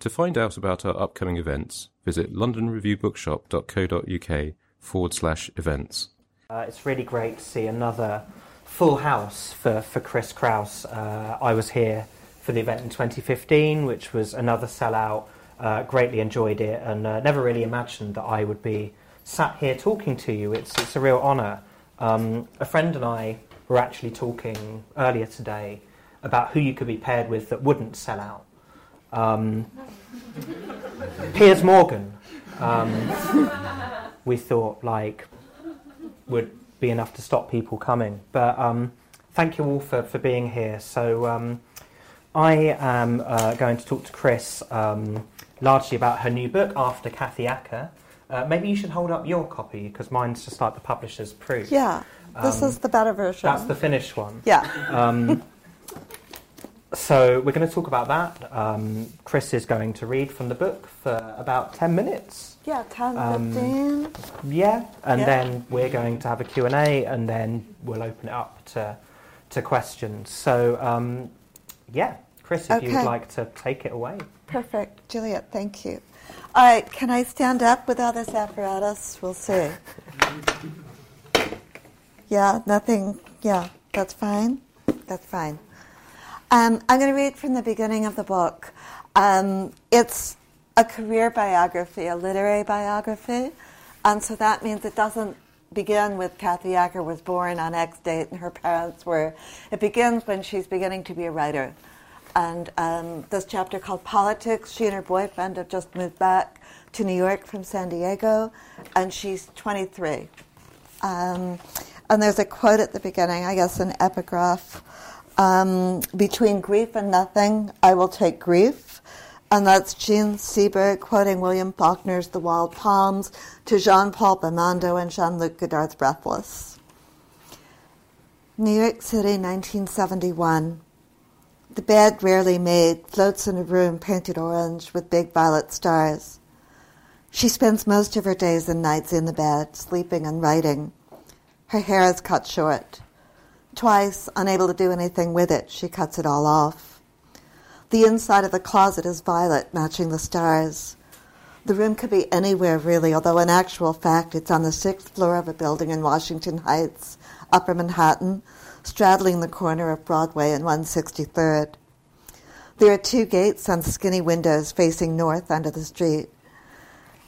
To find out about our upcoming events, visit londonreviewbookshop.co.uk forward slash events. Uh, it's really great to see another full house for, for Chris Kraus. Uh, I was here for the event in 2015, which was another sellout. Uh, greatly enjoyed it and uh, never really imagined that I would be sat here talking to you. It's, it's a real honour. Um, a friend and I were actually talking earlier today about who you could be paired with that wouldn't sell out. Um, Piers Morgan, um, we thought like would be enough to stop people coming. But um, thank you all for, for being here. So um, I am uh, going to talk to Chris um, largely about her new book, After Kathy Acker. Uh, maybe you should hold up your copy because mine's just like the publisher's proof. Yeah, this um, is the better version. That's the finished one. Yeah. So we're going to talk about that. Um, Chris is going to read from the book for about 10 minutes. Yeah, 10, um, 15. Yeah, and Yeah. then we're going to have a Q&A and then we'll open it up to, to questions. So, um, yeah, Chris, if you'd like to take it away. Perfect. Juliet, thank you. All right, can I stand up with all this apparatus? We'll see. Yeah, nothing. Yeah, that's fine. That's fine. Um, I'm going to read from the beginning of the book. Um, it's a career biography, a literary biography, and so that means it doesn't begin with Kathy Acker was born on X date and her parents were. It begins when she's beginning to be a writer. And um, this chapter called Politics, she and her boyfriend have just moved back to New York from San Diego, and she's 23. Um, and there's a quote at the beginning, I guess an epigraph. Um, Between grief and nothing, I will take grief. And that's Jean Seberg quoting William Faulkner's The Wild Palms to Jean Paul Belmondo and Jean Luc Godard's Breathless. New York City, 1971. The bed, rarely made, floats in a room painted orange with big violet stars. She spends most of her days and nights in the bed, sleeping and writing. Her hair is cut short. Twice, unable to do anything with it, she cuts it all off. The inside of the closet is violet, matching the stars. The room could be anywhere, really, although in actual fact it's on the sixth floor of a building in Washington Heights, Upper Manhattan, straddling the corner of Broadway and 163rd. There are two gates and skinny windows facing north onto the street.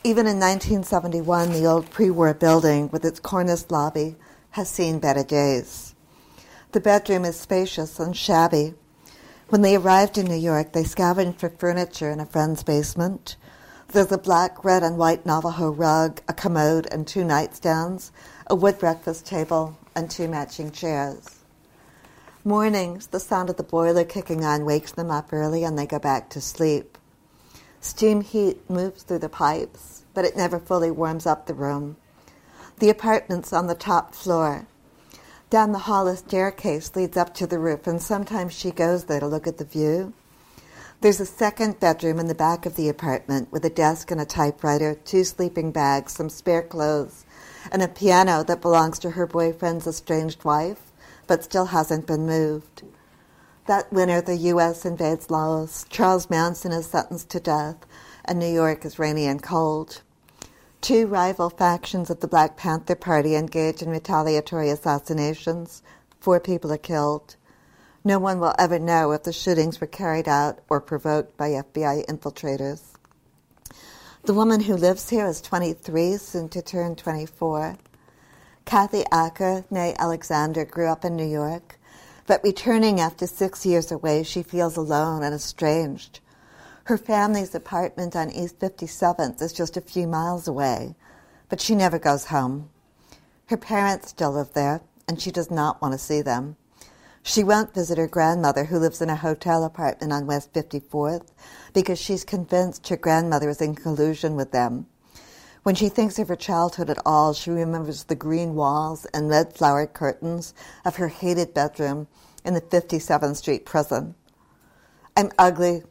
Even in 1971, the old pre war building with its cornice lobby has seen better days. The bedroom is spacious and shabby. When they arrived in New York, they scavenged for furniture in a friend's basement. There's a black, red, and white Navajo rug, a commode, and two nightstands, a wood breakfast table, and two matching chairs. Mornings, the sound of the boiler kicking on wakes them up early and they go back to sleep. Steam heat moves through the pipes, but it never fully warms up the room. The apartment's on the top floor. Down the hall, a staircase leads up to the roof, and sometimes she goes there to look at the view. There's a second bedroom in the back of the apartment with a desk and a typewriter, two sleeping bags, some spare clothes, and a piano that belongs to her boyfriend's estranged wife, but still hasn't been moved. That winter, the U.S. invades Laos. Charles Manson is sentenced to death, and New York is rainy and cold. Two rival factions of the Black Panther Party engage in retaliatory assassinations. Four people are killed. No one will ever know if the shootings were carried out or provoked by FBI infiltrators. The woman who lives here is 23, soon to turn 24. Kathy Acker, née Alexander, grew up in New York, but returning after six years away, she feels alone and estranged. Her family's apartment on East 57th is just a few miles away, but she never goes home. Her parents still live there, and she does not want to see them. She won't visit her grandmother, who lives in a hotel apartment on West 54th, because she's convinced her grandmother is in collusion with them. When she thinks of her childhood at all, she remembers the green walls and red flowered curtains of her hated bedroom in the 57th Street prison. I'm ugly.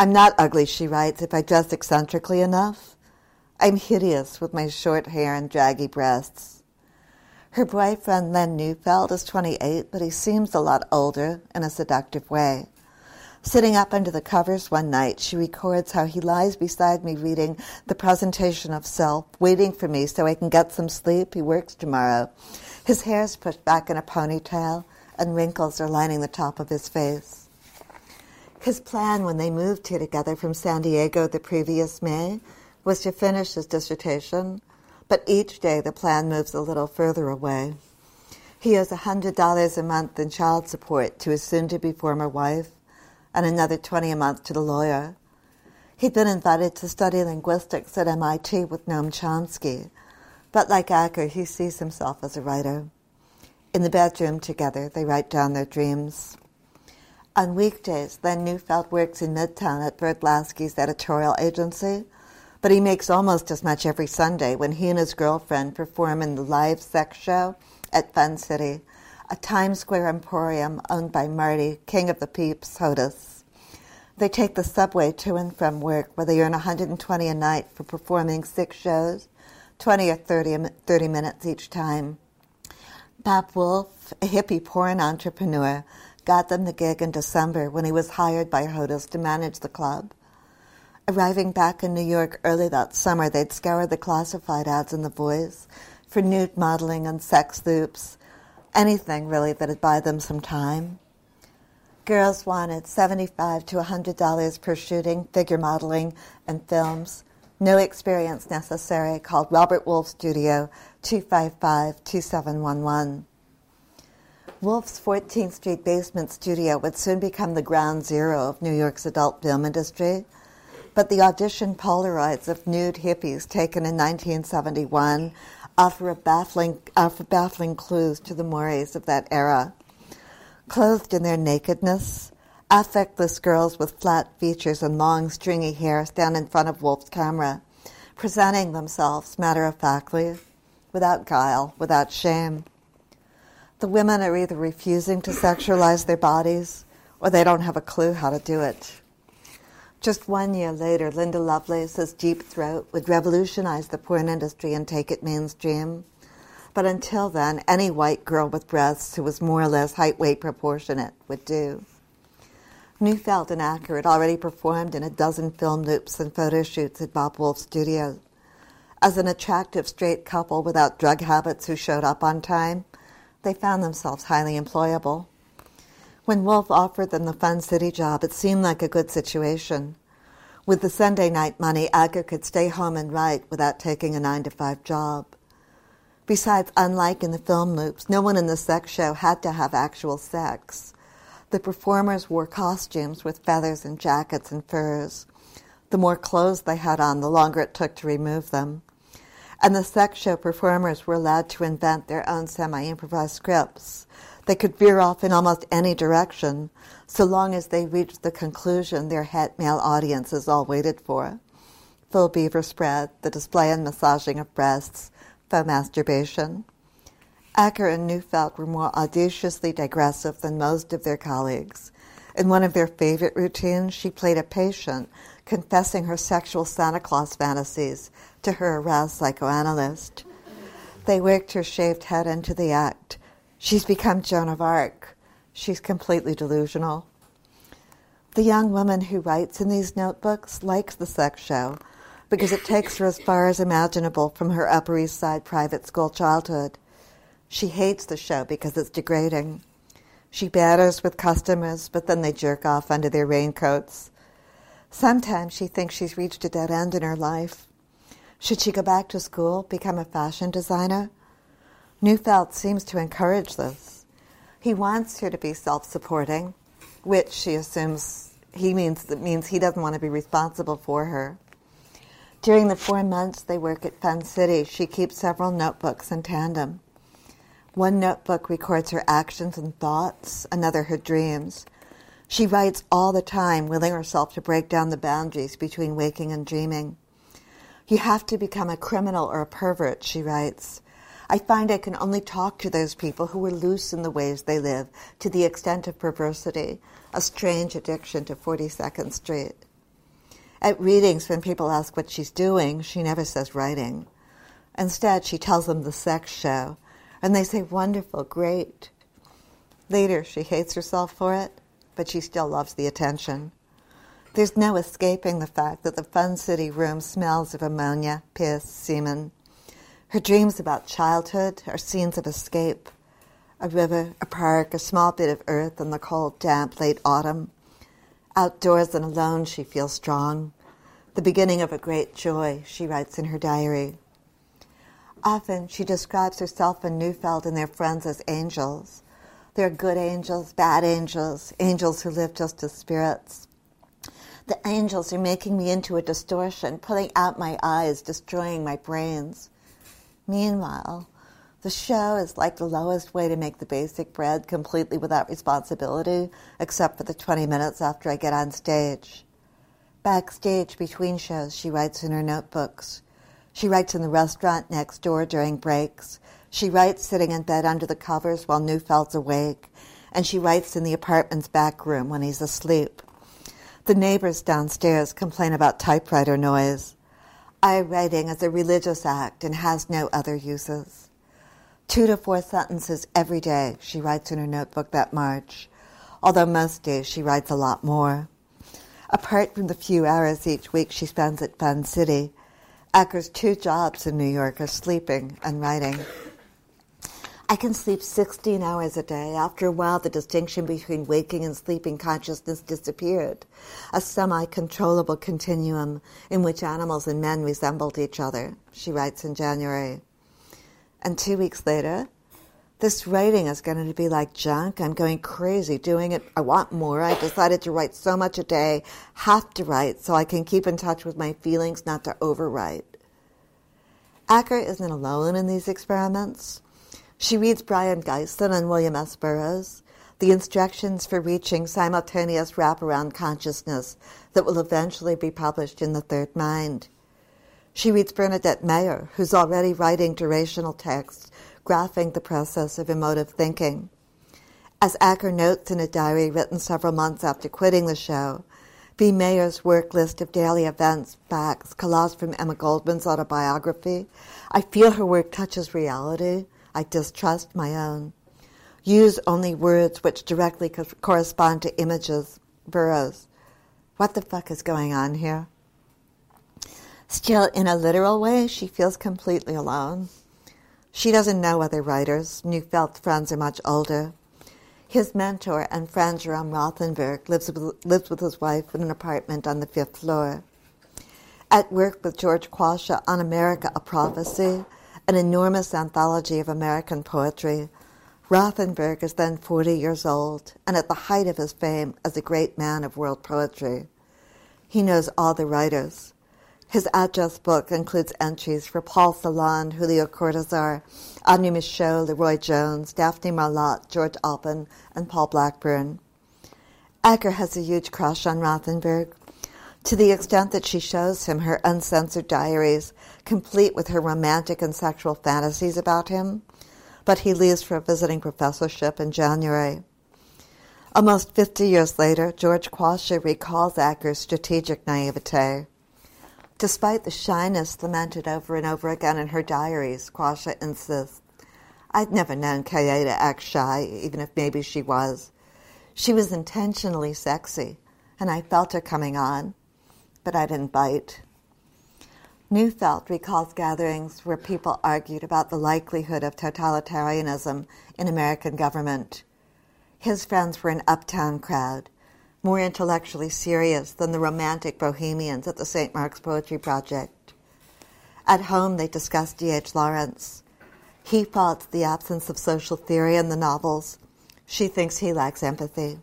I'm not ugly, she writes, if I dress eccentrically enough. I'm hideous with my short hair and draggy breasts. Her boyfriend, Len Neufeld, is 28, but he seems a lot older in a seductive way. Sitting up under the covers one night, she records how he lies beside me reading The Presentation of Self, waiting for me so I can get some sleep. He works tomorrow. His hair is pushed back in a ponytail, and wrinkles are lining the top of his face. His plan when they moved here together from San Diego the previous May was to finish his dissertation but each day the plan moves a little further away. He owes $100 a month in child support to his soon to be former wife and another 20 a month to the lawyer. He'd been invited to study linguistics at MIT with Noam Chomsky, but like Acker, he sees himself as a writer. In the bedroom together, they write down their dreams. On weekdays, Len Neufeld works in Midtown at Bert Lasky's editorial agency but he makes almost as much every Sunday when he and his girlfriend perform in the live sex show at Fun City, a Times Square emporium owned by Marty, king of the peeps, Hodas. They take the subway to and from work where they earn 120 a night for performing six shows, 20 or 30, 30 minutes each time. Bob Wolf, a hippie porn entrepreneur, got them the gig in December when he was hired by Hodas to manage the club. Arriving back in New York early that summer, they'd scour the classified ads in The Voice for nude modeling and sex loops, anything really that'd buy them some time. Girls wanted 75 to $100 per shooting, figure modeling, and films. No experience necessary. Called Robert Wolf Studio 255 2711. Wolf's 14th Street basement studio would soon become the ground zero of New York's adult film industry but the audition Polaroids of nude hippies taken in 1971 offer, baffling, offer baffling clues to the mores of that era. Clothed in their nakedness, affectless girls with flat features and long, stringy hair stand in front of Wolf's camera, presenting themselves matter of factly, without guile, without shame. The women are either refusing to sexualize their bodies or they don't have a clue how to do it. Just one year later, Linda Lovelace's Deep Throat would revolutionize the porn industry and take it mainstream. But until then, any white girl with breasts who was more or less height weight proportionate would do. Neufeld and Acker had already performed in a dozen film loops and photo shoots at Bob Wolf's studio. As an attractive straight couple without drug habits who showed up on time, they found themselves highly employable. When Wolf offered them the Fun City job, it seemed like a good situation. With the Sunday night money, Acker could stay home and write without taking a nine to five job. Besides, unlike in the film loops, no one in the sex show had to have actual sex. The performers wore costumes with feathers and jackets and furs. The more clothes they had on, the longer it took to remove them. And the sex show performers were allowed to invent their own semi improvised scripts. They could veer off in almost any direction, so long as they reached the conclusion their het male audiences all waited for. Full beaver spread, the display and massaging of breasts, faux masturbation. Acker and Neufeld were more audaciously digressive than most of their colleagues. In one of their favorite routines, she played a patient confessing her sexual Santa Claus fantasies to her aroused psychoanalyst. They worked her shaved head into the act, She's become Joan of Arc. She's completely delusional. The young woman who writes in these notebooks likes the sex show because it takes her as far as imaginable from her Upper East Side private school childhood. She hates the show because it's degrading. She batters with customers, but then they jerk off under their raincoats. Sometimes she thinks she's reached a dead end in her life. Should she go back to school, become a fashion designer? Neufeld seems to encourage this. He wants her to be self supporting, which she assumes he means that means he doesn't want to be responsible for her. During the four months they work at Fun City, she keeps several notebooks in tandem. One notebook records her actions and thoughts, another her dreams. She writes all the time, willing herself to break down the boundaries between waking and dreaming. You have to become a criminal or a pervert, she writes. I find I can only talk to those people who are loose in the ways they live, to the extent of perversity, a strange addiction to 42nd Street. At readings, when people ask what she's doing, she never says writing. Instead, she tells them the sex show, and they say, wonderful, great. Later, she hates herself for it, but she still loves the attention. There's no escaping the fact that the Fun City room smells of ammonia, piss, semen. Her dreams about childhood are scenes of escape a river, a park, a small bit of earth in the cold, damp late autumn. Outdoors and alone, she feels strong. The beginning of a great joy, she writes in her diary. Often she describes herself and Neufeld and their friends as angels. They're good angels, bad angels, angels who live just as spirits. The angels are making me into a distortion, pulling out my eyes, destroying my brains. Meanwhile, the show is like the lowest way to make the basic bread completely without responsibility, except for the 20 minutes after I get on stage. Backstage between shows, she writes in her notebooks. She writes in the restaurant next door during breaks. She writes sitting in bed under the covers while Neufeld's awake. And she writes in the apartment's back room when he's asleep. The neighbors downstairs complain about typewriter noise. I writing is a religious act and has no other uses two to four sentences every day, she writes in her notebook that March, although most days she writes a lot more. Apart from the few hours each week she spends at Fun City, Acker's two jobs in New York are sleeping and writing. I can sleep 16 hours a day. After a while, the distinction between waking and sleeping consciousness disappeared, a semi controllable continuum in which animals and men resembled each other, she writes in January. And two weeks later, this writing is going to be like junk. I'm going crazy doing it. I want more. I decided to write so much a day, have to write so I can keep in touch with my feelings, not to overwrite. Acker isn't alone in these experiments. She reads Brion Gysin and William S. Burroughs, the instructions for reaching simultaneous wraparound consciousness that will eventually be published in The Third Mind. She reads Bernadette Mayer, who's already writing durational texts, graphing the process of emotive thinking. As Acker notes in a diary written several months after quitting the show, B. Mayer's work list of daily events, facts, collage from Emma Goldman's autobiography. I feel her work touches reality. I distrust my own. Use only words which directly co- correspond to images. Burroughs. What the fuck is going on here? Still, in a literal way, she feels completely alone. She doesn't know other writers. Neufeld's friends are much older. His mentor and friend Jerome Rothenberg lives with, lives with his wife in an apartment on the fifth floor. At work with George Quasha on America, a Prophecy, an enormous anthology of American poetry, Rothenberg is then 40 years old and at the height of his fame as a great man of world poetry. He knows all the writers. His address book includes entries for Paul Celan, Julio Cortazar, Henri Michaux, LeRoi Jones, Daphne Marlatt, George Oppen, and Paul Blackburn. Acker has a huge crush on Rothenberg, to the extent that she shows him her uncensored diaries, complete with her romantic and sexual fantasies about him, but he leaves for a visiting professorship in January. Almost 50 years later, George Quasha recalls Acker's strategic naivete. Despite the shyness lamented over and over again in her diaries, Quasha insists, I'd never known K.A. to act shy, even if maybe she was. She was intentionally sexy, and I felt her coming on, but I didn't bite. Neufeld recalls gatherings where people argued about the likelihood of totalitarianism in American government. His friends were an uptown crowd, more intellectually serious than the romantic bohemians at the St. Mark's Poetry Project. At home, they discussed D.H. Lawrence. He faults the absence of social theory in the novels. She thinks he lacks empathy.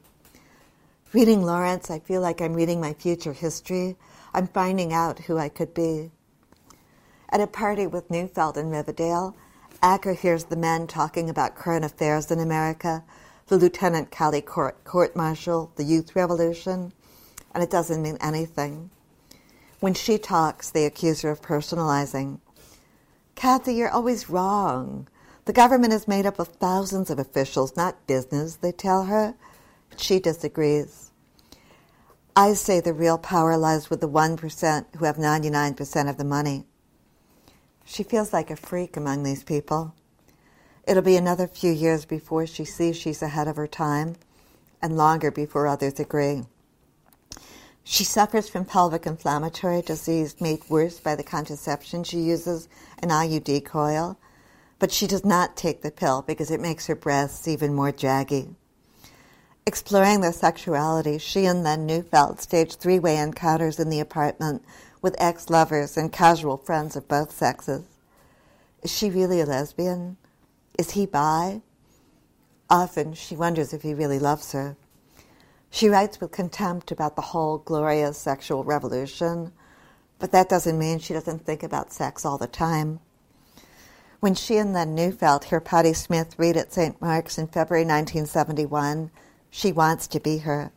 Reading Lawrence, I feel like I'm reading my future history. I'm finding out who I could be. At a party with Neufeld in Riverdale, Acker hears the men talking about current affairs in America, the Lieutenant Calley court, court martial, the youth revolution, and it doesn't mean anything. When she talks, they accuse her of personalizing. Kathy, you're always wrong. The government is made up of thousands of officials, not business, they tell her. But she disagrees. I say the real power lies with the 1% who have 99% of the money. She feels like a freak among these people. It'll be another few years before she sees she's ahead of her time, and longer before others agree. She suffers from pelvic inflammatory disease made worse by the contraception she uses, an IUD coil, but she does not take the pill because it makes her breasts even more jaggy. Exploring their sexuality, she and Len Neufeld staged three way encounters in the apartment with ex lovers and casual friends of both sexes. Is she really a lesbian? Is he bi? Often she wonders if he really loves her. She writes with contempt about the whole glorious sexual revolution, but that doesn't mean she doesn't think about sex all the time. When she and Len Neufeld hear Patti Smith read at St. Mark's in February 1971, she wants to be her.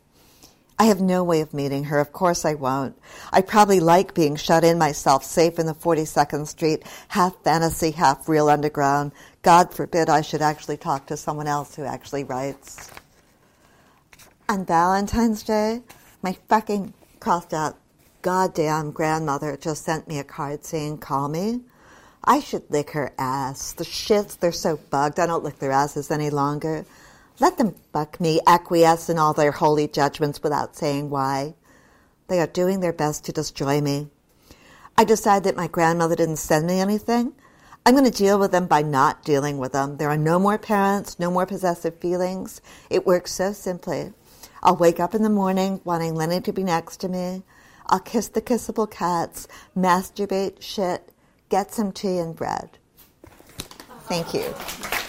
I have no way of meeting her. Of course I won't. I probably like being shut in myself, safe in the 42nd Street, half fantasy, half real underground. God forbid I should actually talk to someone else who actually writes. On Valentine's Day, my fucking crossed out goddamn grandmother just sent me a card saying, call me. I should lick her ass. The shits, they're so bugged. I don't lick their asses any longer. Let them fuck me, acquiesce in all their holy judgments without saying why. They are doing their best to destroy me. I decide that my grandmother didn't send me anything. I'm going to deal with them by not dealing with them. There are no more parents, no more possessive feelings. It works so simply. I'll wake up in the morning wanting Lenny to be next to me. I'll kiss the kissable cats, masturbate, shit, get some tea and bread. Thank you.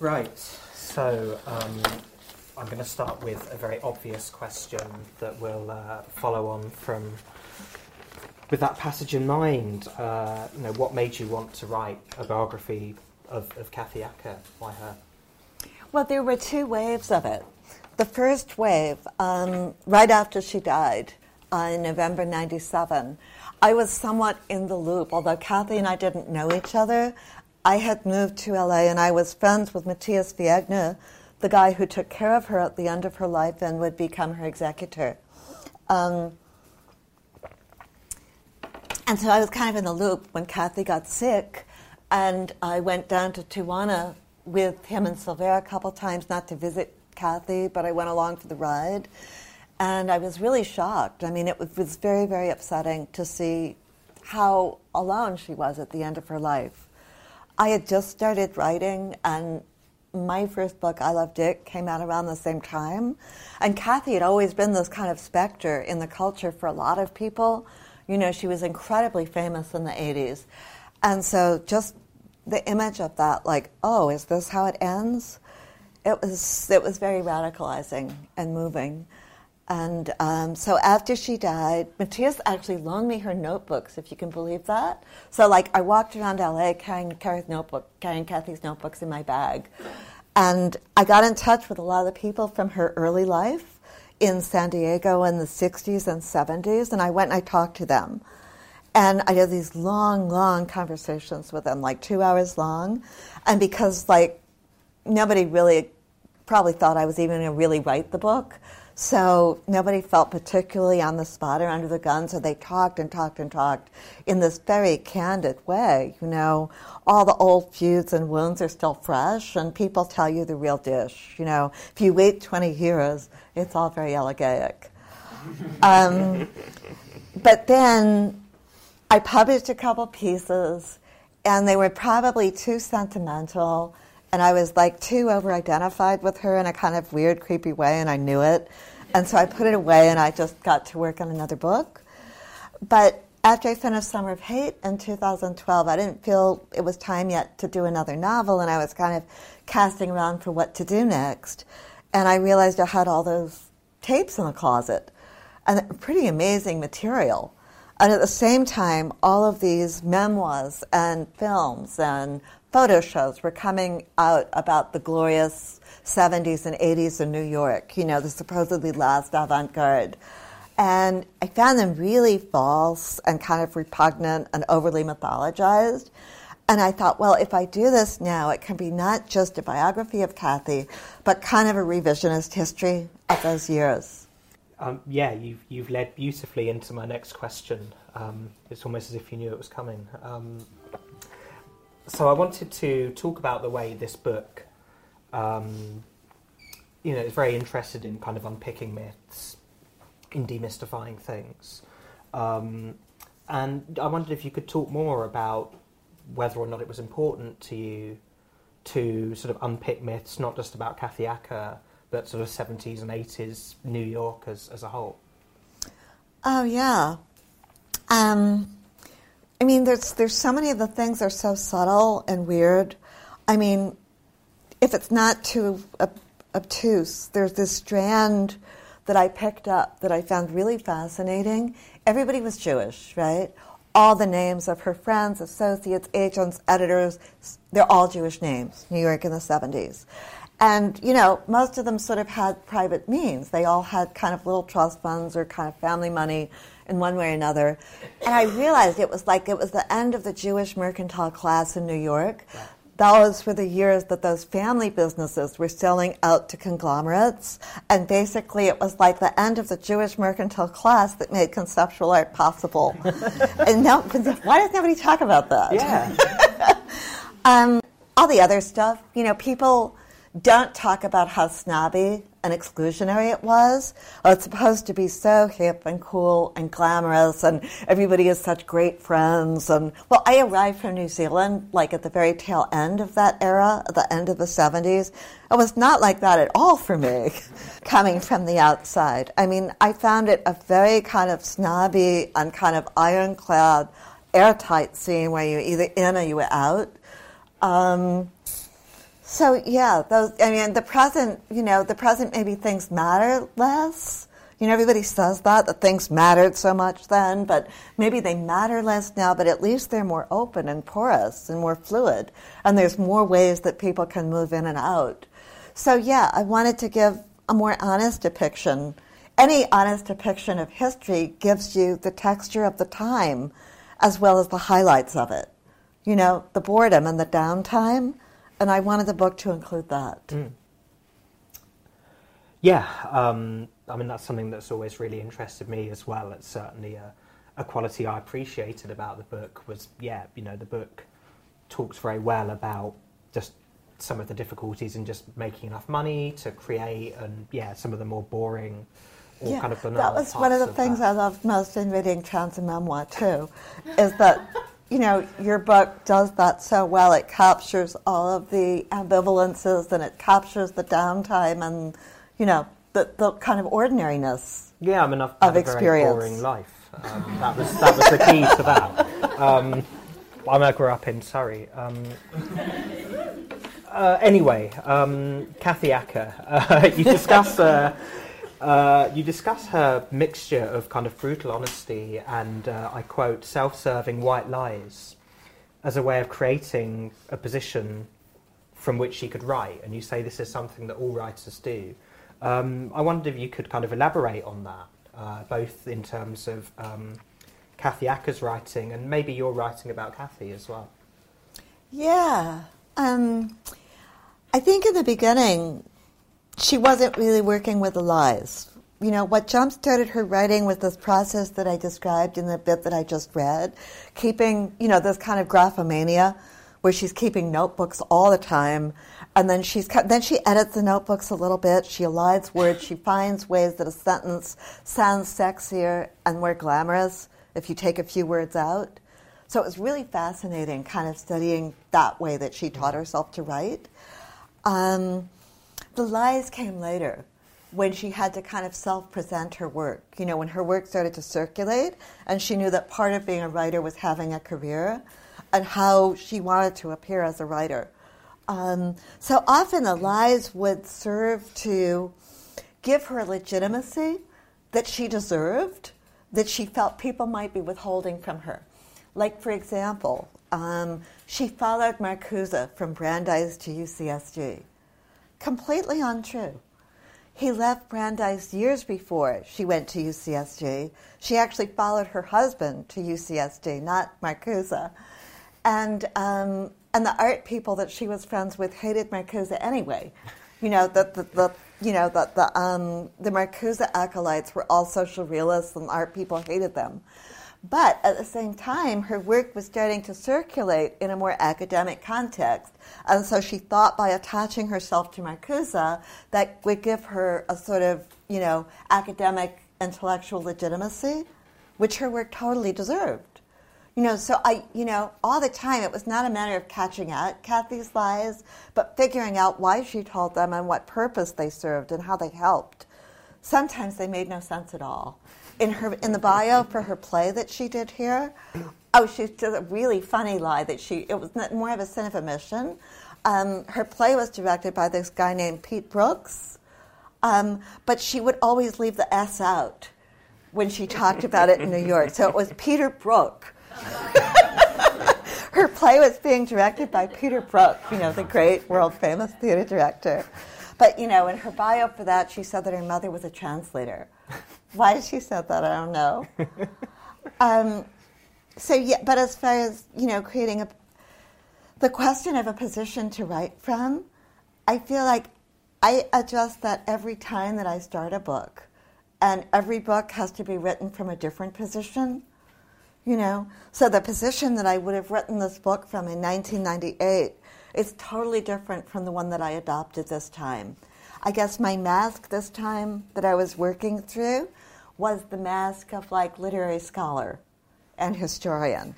Right. So um, I'm going to start with a very obvious question that will uh, follow on from with that passage in mind. Uh, you know, what made you want to write a biography of, of Kathy Acker? Why her? Well, there were two waves of it. The first wave, um, right after she died uh, in November 97, I was somewhat in the loop, although Kathy and I didn't know each other. I had moved to LA and I was friends with Matias Viegener, the guy who took care of her at the end of her life and would become her executor. Um, and so I was kind of in the loop when Kathy got sick, and I went down to Tijuana with him and Sylvère a couple times, not to visit Kathy, but I went along for the ride. And I was really shocked. I mean, it was very, very upsetting to see how alone she was at the end of her life. I had just started writing, and my first book, I Love Dick, came out around the same time. And Kathy had always been this kind of specter in the culture for a lot of people. You know, she was incredibly famous in the 80s. And so just the image of that, like, oh, is this how it ends? It was, it was very radicalizing and moving. And um, so after she died, Matias actually loaned me her notebooks, if you can believe that. So like I walked around LA carrying Kathy's notebook, carrying Kathy's notebooks in my bag, and I got in touch with a lot of people from her early life in San Diego in the '60s and '70s, and I went and I talked to them, and I had these long, long conversations with them, like two hours long, and because like nobody really probably thought I was even going to really write the book. So nobody felt particularly on the spot or under the gun, so they talked and talked and talked in this very candid way. You know, all the old feuds and wounds are still fresh, and people tell you the real dish. You know, if you wait 20 years, it's all very elegaic. Um, but then I published a couple pieces, and they were probably too sentimental and I was like too over identified with her in a kind of weird, creepy way, and I knew it. And so I put it away and I just got to work on another book. But after I finished Summer of Hate in 2012, I didn't feel it was time yet to do another novel, and I was kind of casting around for what to do next. And I realized I had all those tapes in the closet, and pretty amazing material. And at the same time, all of these memoirs and films and photo shows were coming out about the glorious 70s and 80s in New York, you know, the supposedly last avant garde. And I found them really false and kind of repugnant and overly mythologized. And I thought, well, if I do this now, it can be not just a biography of Kathy, but kind of a revisionist history of those years. Um, yeah, you've, you've led beautifully into my next question. Um, it's almost as if you knew it was coming. Um, so I wanted to talk about the way this book, um, you know, is very interested in kind of unpicking myths, in demystifying things. Um, and I wondered if you could talk more about whether or not it was important to you to sort of unpick myths, not just about Kathy Acker, but sort of 70s and 80s New York as, as a whole. Oh, yeah. Um, I mean, there's there's so many of the things are so subtle and weird. I mean, if it's not too ob- obtuse, there's this strand that I picked up that I found really fascinating. Everybody was Jewish, right? All the names of her friends, associates, agents, editors, they're all Jewish names, New York in the 70s. And, you know, most of them sort of had private means. They all had kind of little trust funds or kind of family money in one way or another. And I realized it was like it was the end of the Jewish mercantile class in New York. Those were the years that those family businesses were selling out to conglomerates. And basically, it was like the end of the Jewish mercantile class that made conceptual art possible. and now, why does nobody talk about that? Yeah. um, all the other stuff, you know, people don't talk about how snobby and exclusionary it was. Oh, it's supposed to be so hip and cool and glamorous, and everybody is such great friends. And well, I arrived from New Zealand like at the very tail end of that era, the end of the 70s. It was not like that at all for me, coming from the outside. I mean, I found it a very kind of snobby and kind of ironclad, airtight scene where you're either in or you were out. Um, so yeah, those. I mean, the present. You know, the present. Maybe things matter less. You know, everybody says that that things mattered so much then, but maybe they matter less now. But at least they're more open and porous and more fluid, and there's more ways that people can move in and out. So yeah, I wanted to give a more honest depiction. Any honest depiction of history gives you the texture of the time, as well as the highlights of it. You know, the boredom and the downtime and I wanted the book to include that. Mm. Yeah, um, I mean that's something that's always really interested me as well. It's certainly a, a, quality I appreciated about the book was yeah, you know, the book talks very well about just some of the difficulties in just making enough money to create, and yeah, some of the more boring. Or yeah, kind of that was one of the of things that. I loved most in reading Chance Memoir too, is that you know, your book does that so well. It captures all of the ambivalences and it captures the downtime and, you know, the, the kind of ordinariness. Yeah, I mean, I've had a very boring life. Um, that was that was the key to that. Um, I grew up in Surrey. Um, uh, anyway, um, Kathy Acker, uh, you discuss. Uh, uh, you discuss her mixture of kind of brutal honesty and, uh, I quote, self serving white lies as a way of creating a position from which she could write. And you say this is something that all writers do. Um, I wondered if you could kind of elaborate on that, uh, both in terms of um, Kathy Acker's writing and maybe your writing about Kathy as well. Yeah. Um, I think in the beginning, she wasn't really working with the lies. you know, what jump started her writing was this process that I described in the bit that I just read, keeping, you know, this kind of graphomania where she's keeping notebooks all the time. And then she's then she edits the notebooks a little bit. She elides words. She finds ways that a sentence sounds sexier and more glamorous if you take a few words out. So it was really fascinating, kind of studying that way that she taught herself to write. Um, the lies came later when she had to kind of self present her work. You know, when her work started to circulate, and she knew that part of being a writer was having a career and how she wanted to appear as a writer. Um, so often the lies would serve to give her legitimacy that she deserved, that she felt people might be withholding from her. Like, for example, um, she followed Marcuse from Brandeis to UCSD. Completely untrue. He left Brandeis years before she went to UCSD. She actually followed her husband to UCSD, not Marcuse. And, um, and the art people that she was friends with hated Marcuse anyway. You know, the, the, the you know, the, the, um, the Marcuse acolytes were all social realists and art people hated them. But at the same time, her work was starting to circulate in a more academic context. And so she thought by attaching herself to Marcuse, that would give her a sort of, you know, academic intellectual legitimacy, which her work totally deserved. You know, so I, you know, all the time it was not a matter of catching at Kathy's lies, but figuring out why she told them and what purpose they served and how they helped. Sometimes they made no sense at all in her in the bio for her play that she did here. Oh, she did a really funny lie that she it was more of a sin of omission. Um, her play was directed by this guy named Pete Brooks, um, but she would always leave the S out when she talked about it in New York. So it was Peter Brook. her play was being directed by Peter Brook, you know, the great world famous theater director. But you know, in her bio for that, she said that her mother was a translator. Why she said that, I don't know. um, so yeah, but as far as you know, creating a the question of a position to write from, I feel like I address that every time that I start a book, and every book has to be written from a different position. You know, so the position that I would have written this book from in 1998 is totally different from the one that I adopted this time. I guess my mask this time that I was working through was the mask of like literary scholar and historian.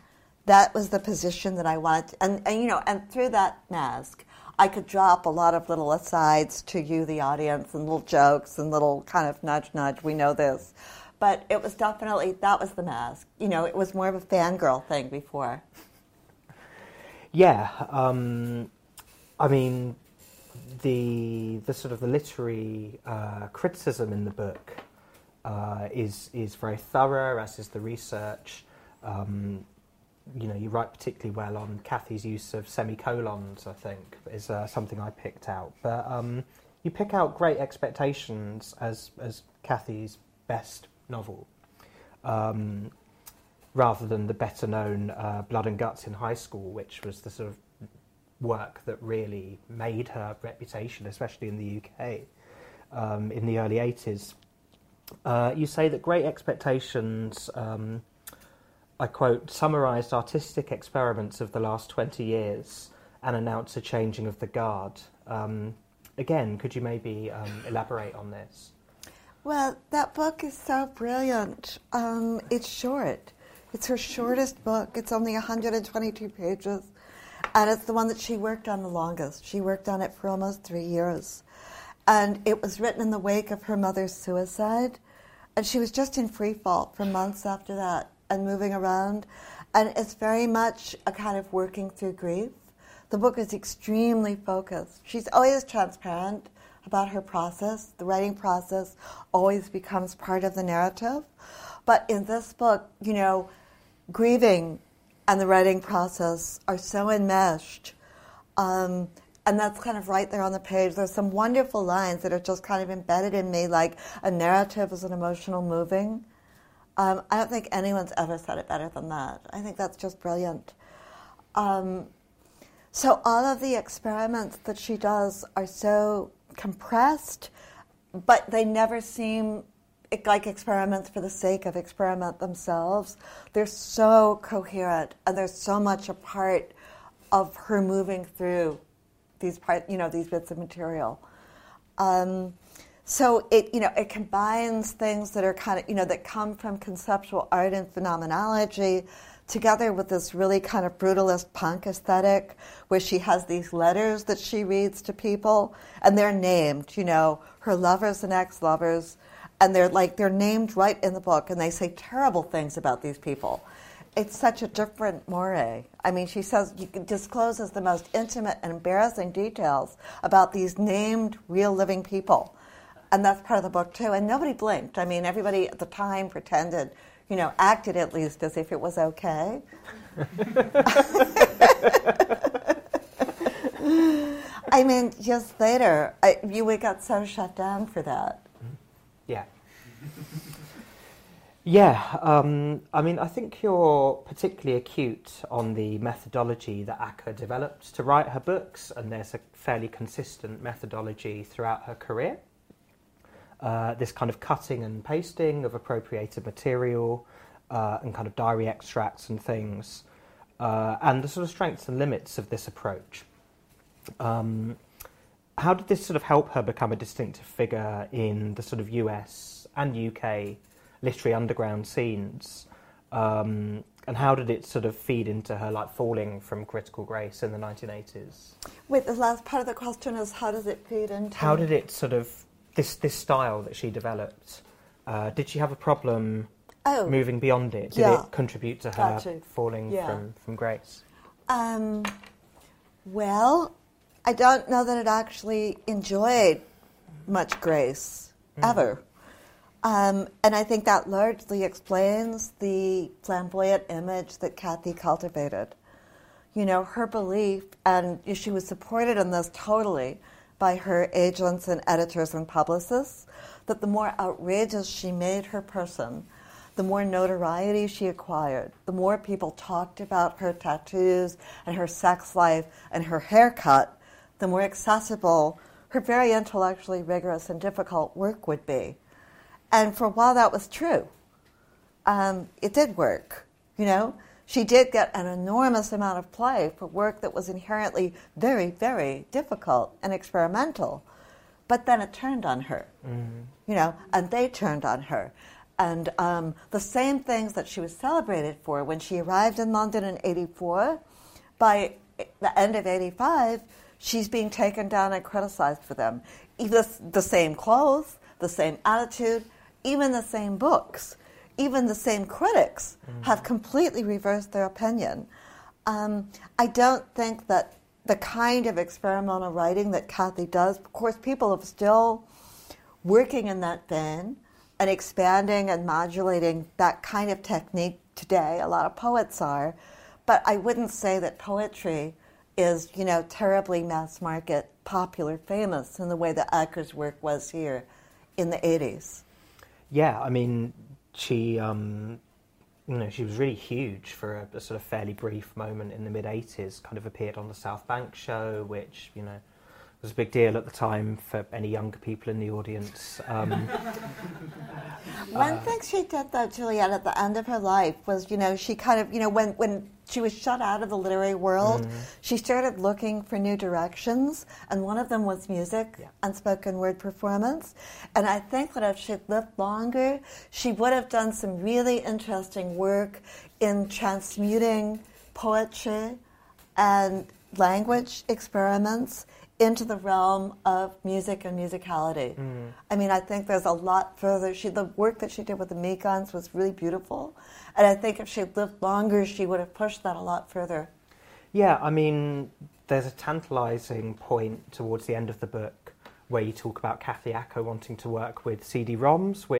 That was the position that I wanted, and, and you know, and through that mask, I could drop a lot of little asides to you, the audience, and little jokes and little kind of nudge, nudge. We know this, but it was definitely that was the mask. You know, it was more of a fangirl thing before. Yeah, um, I mean, the the sort of the literary uh, criticism in the book uh, is is very thorough, as is the research. Um, you know, you write particularly well on Kathy's use of semicolons. I think is uh, something I picked out. But um, you pick out Great Expectations as as Kathy's best novel, um, rather than the better known uh, Blood and Guts in High School, which was the sort of work that really made her reputation, especially in the UK um, in the early 80s. Uh, you say that Great Expectations, um, I quote, summarised artistic experiments of the last 20 years and announced a changing of the guard. Um, again, could you maybe um, elaborate on this? Well, that book is so brilliant. Um, it's short. It's her shortest book. It's only 122 pages. And it's the one that she worked on the longest. She worked on it for almost three years. And it was written in the wake of her mother's suicide. And she was just in free fall for months after that and moving around. And it's very much a kind of working through grief. The book is extremely focused. She's always transparent about her process. The writing process always becomes part of the narrative. But in this book, you know, grieving and the writing process are so enmeshed. Um, and that's kind of right there on the page. There's some wonderful lines that are just kind of embedded in me, like a narrative is an emotional moving. Um, I don't think anyone's ever said it better than that. I think that's just brilliant. Um, so all of the experiments that she does are so compressed, but they never seem like experiments for the sake of experiment themselves. They're so coherent and they're so much a part of her moving through these part, you know, these bits of material. Um, so it, you know, it combines things that are kind of, you know, that come from conceptual art and phenomenology together with this really kind of brutalist punk aesthetic where she has these letters that she reads to people and they're named, you know, her lovers and ex-lovers and they're like they're named right in the book and they say terrible things about these people. It's such a different moray. I mean, she says discloses the most intimate and embarrassing details about these named real living people. And that's part of the book too. And nobody blinked. I mean, everybody at the time pretended you know, acted at least as if it was okay. I mean, just later, I, you we got so shut down for that. Yeah. Yeah, um, I mean, I think you're particularly acute on the methodology that Acker developed to write her books, and there's a fairly consistent methodology throughout her career. Uh, this kind of cutting and pasting of appropriated material uh, and kind of diary extracts and things, uh, and the sort of strengths and limits of this approach. Um, how did this sort of help her become a distinctive figure in the sort of US and UK literary underground scenes? Um, and how did it sort of feed into her like falling from critical grace in the 1980s? Wait, the last part of the question is how does it feed into? How did it sort of this this style that she developed? Uh, did she have a problem oh, moving beyond it? Did yeah. it contribute to her falling yeah. from from grace? Um, well, I don't know that it actually enjoyed much grace mm. ever. Um, and I think that largely explains the flamboyant image that Kathy cultivated. You know, her belief, and she was supported in this totally by her agents and editors and publicists, that the more outrageous she made her person, the more notoriety she acquired, the more people talked about her tattoos and her sex life and her haircut, the more accessible her very intellectually rigorous and difficult work would be. And for a while, that was true. Um, it did work, you know. She did get an enormous amount of play for work that was inherently very, very difficult and experimental. But then it turned on her, mm-hmm. you know, and they turned on her. And um, the same things that she was celebrated for when she arrived in London in 84, by the end of 85, she's being taken down and criticized for them. Even the same clothes, the same attitude, even the same books, even the same critics mm-hmm. have completely reversed their opinion. Um, I don't think that the kind of experimental writing that Kathy does, of course, people are still working in that vein and expanding and modulating that kind of technique today. A lot of poets are. But I wouldn't say that poetry is, you know, terribly mass market, popular, famous in the way that Acker's work was here in the 80s. Yeah, I mean, she, um, you know, she was really huge for a, a, sort of fairly brief moment in the mid '80s. Kind of appeared on the South Bank show, which you know was a big deal at the time for any younger people in the audience. Um, One uh, thing she did, though, Juliet, at the end of her life was, you know, she kind of, you know, when, when she was shut out of the literary world, mm-hmm. she started looking for new directions, and one of them was music yeah. and spoken word performance. And I think that if she'd lived longer, she would have done some really interesting work in transmuting poetry and language experiments into the realm of music and musicality. Mm. I mean, I think there's a lot further. She, the work that she did with the Mekons was really beautiful, and I think if she lived longer, she would have pushed that a lot further. Yeah, I mean, there's a tantalising point towards the end of the book where you talk about Kathy Acker wanting to work with CD-ROMs, which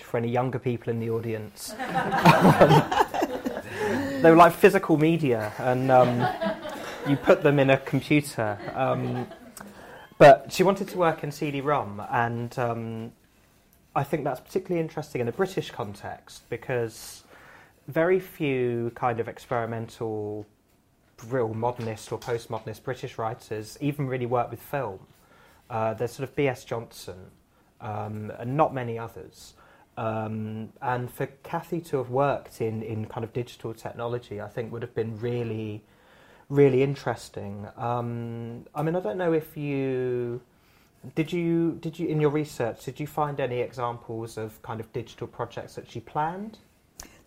For any younger people in the audience, they were like physical media, and um, you put them in a computer. Um, but she wanted to work in CD-ROM, and um, I think that's particularly interesting in a British context because very few kind of experimental, real modernist or postmodernist British writers even really work with film. Uh, there's sort of B.S. Johnson um, and not many others. Um, and for Kathy to have worked in, in kind of digital technology, I think would have been really, really interesting. Um, I mean, I don't know if you did you did you in your research did you find any examples of kind of digital projects that she planned?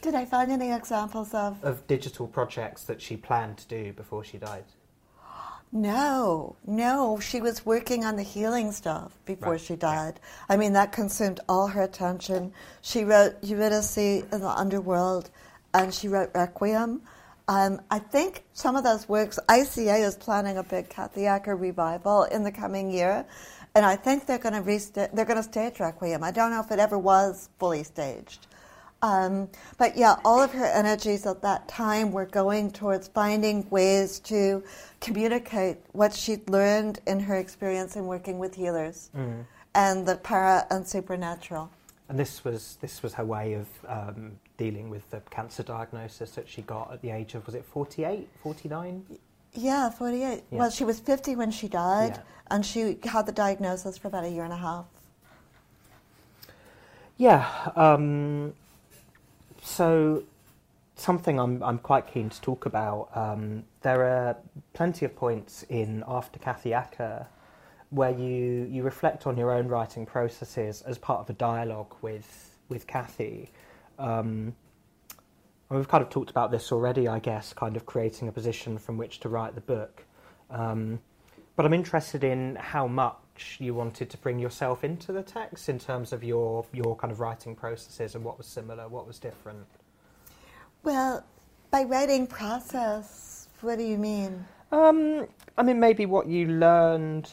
Did I find any examples of? Of digital projects that she planned to do before she died? No, no. She was working on the healing stuff before Right, she died. I mean, that consumed all her attention. She wrote Eurydice in the Underworld, and she wrote Requiem. Um, I think some of those works, ICA is planning a big Kathy Acker revival in the coming year, and I think they're going to resta- they're going to stage Requiem. I don't know if it ever was fully staged. Um, but yeah, all of her energies at that time were going towards finding ways to communicate what she'd learned in her experience in working with healers and the para and supernatural. And this was this was her way of um, dealing with the cancer diagnosis that she got at the age of was it 48, 49? Yeah, 48. Yeah. Well, she was 50 when she died, Yeah. and she had the diagnosis for about a year and a half. Yeah. Um, so something I'm I'm quite keen to talk about. Um, there are plenty of points in After Kathy Acker where you you reflect on your own writing processes as part of a dialogue with with Kathy. Um, we've kind of talked about this already, I guess, kind of creating a position from which to write the book. Um, but I'm interested in how much you wanted to bring yourself into the text in terms of your your kind of writing processes and what was similar, what was different. Well, by writing process, what do you mean? Um, I mean, maybe what you learned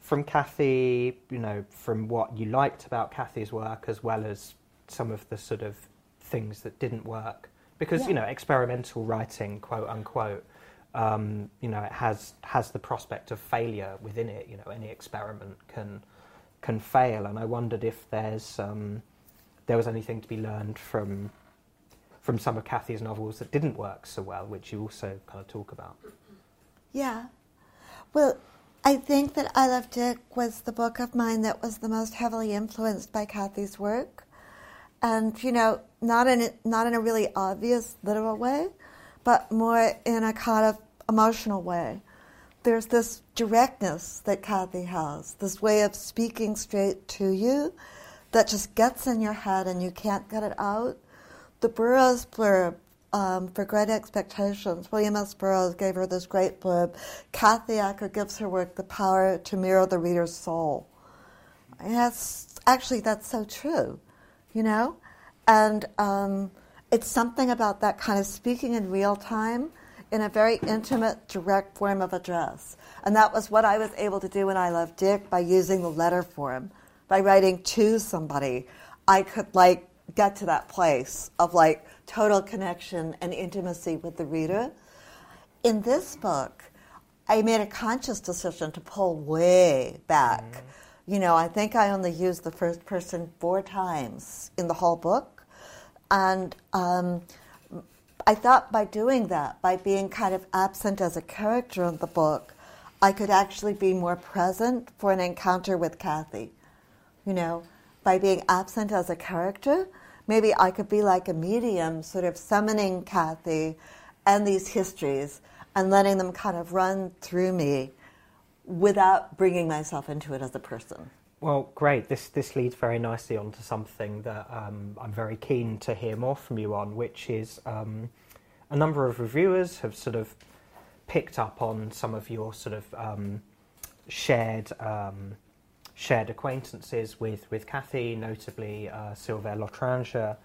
from Kathy, you know, from what you liked about Kathy's work, as well as some of the sort of things that didn't work. Because Yeah. you know, experimental writing, quote unquote, um, you know, it has has the prospect of failure within it. You know, any experiment can can fail, and I wondered if there's um, there was anything to be learned from from some of Kathy's novels that didn't work so well, which you also kind of talk about. Yeah. Well, I think that I Love Dick was the book of mine that was the most heavily influenced by Kathy's work. And, you know, not in, not in a really obvious literal way, but more in a kind of emotional way. There's this directness that Kathy has, this way of speaking straight to you that just gets in your head and you can't get it out. The Burroughs blurb um, for Great Expectations, William S. Burroughs gave her this great blurb. Kathy Acker gives her work the power to mirror the reader's soul. And that's actually that's so true, you know, and um, it's something about that kind of speaking in real time in a very intimate, direct form of address, and that was what I was able to do when I Love Dick by using the letter form, by writing to somebody. I could like get to that place of like total connection and intimacy with the reader. In this book, I made a conscious decision to pull way back. You know, I think I only used the first person four times in the whole book. And um, I thought by doing that, by being kind of absent as a character in the book, I could actually be more present for an encounter with Kathy. You know, by being absent as a character, maybe I could be like a medium, sort of summoning Kathy and these histories and letting them kind of run through me without bringing myself into it as a person. Well, great. This this leads very nicely onto something that um, I'm very keen to hear more from you on, which is um, a number of reviewers have sort of picked up on some of your sort of um, shared um, shared acquaintances with with Kathy, notably uh, Sylvère Lotringer.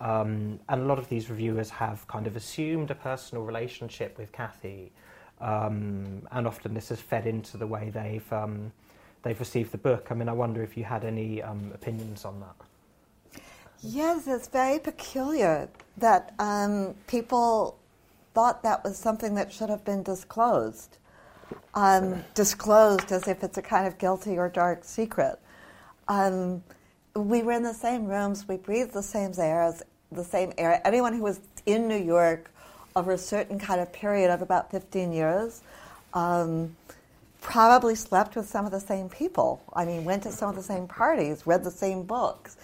Um, and a lot of these reviewers have kind of assumed a personal relationship with Kathy, um, and often this has fed into the way they've they've received the book. I mean, I wonder if you had any um, opinions on that. Yes, it's very peculiar that um, people thought that was something that should have been disclosed. Um, disclosed as if it's a kind of guilty or dark secret. Um, we were in the same rooms, we breathed the same air, the same air. Anyone who was in New York over a certain kind of period of about 15 years um, probably slept with some of the same people. I mean, went to some of the same parties, read the same books.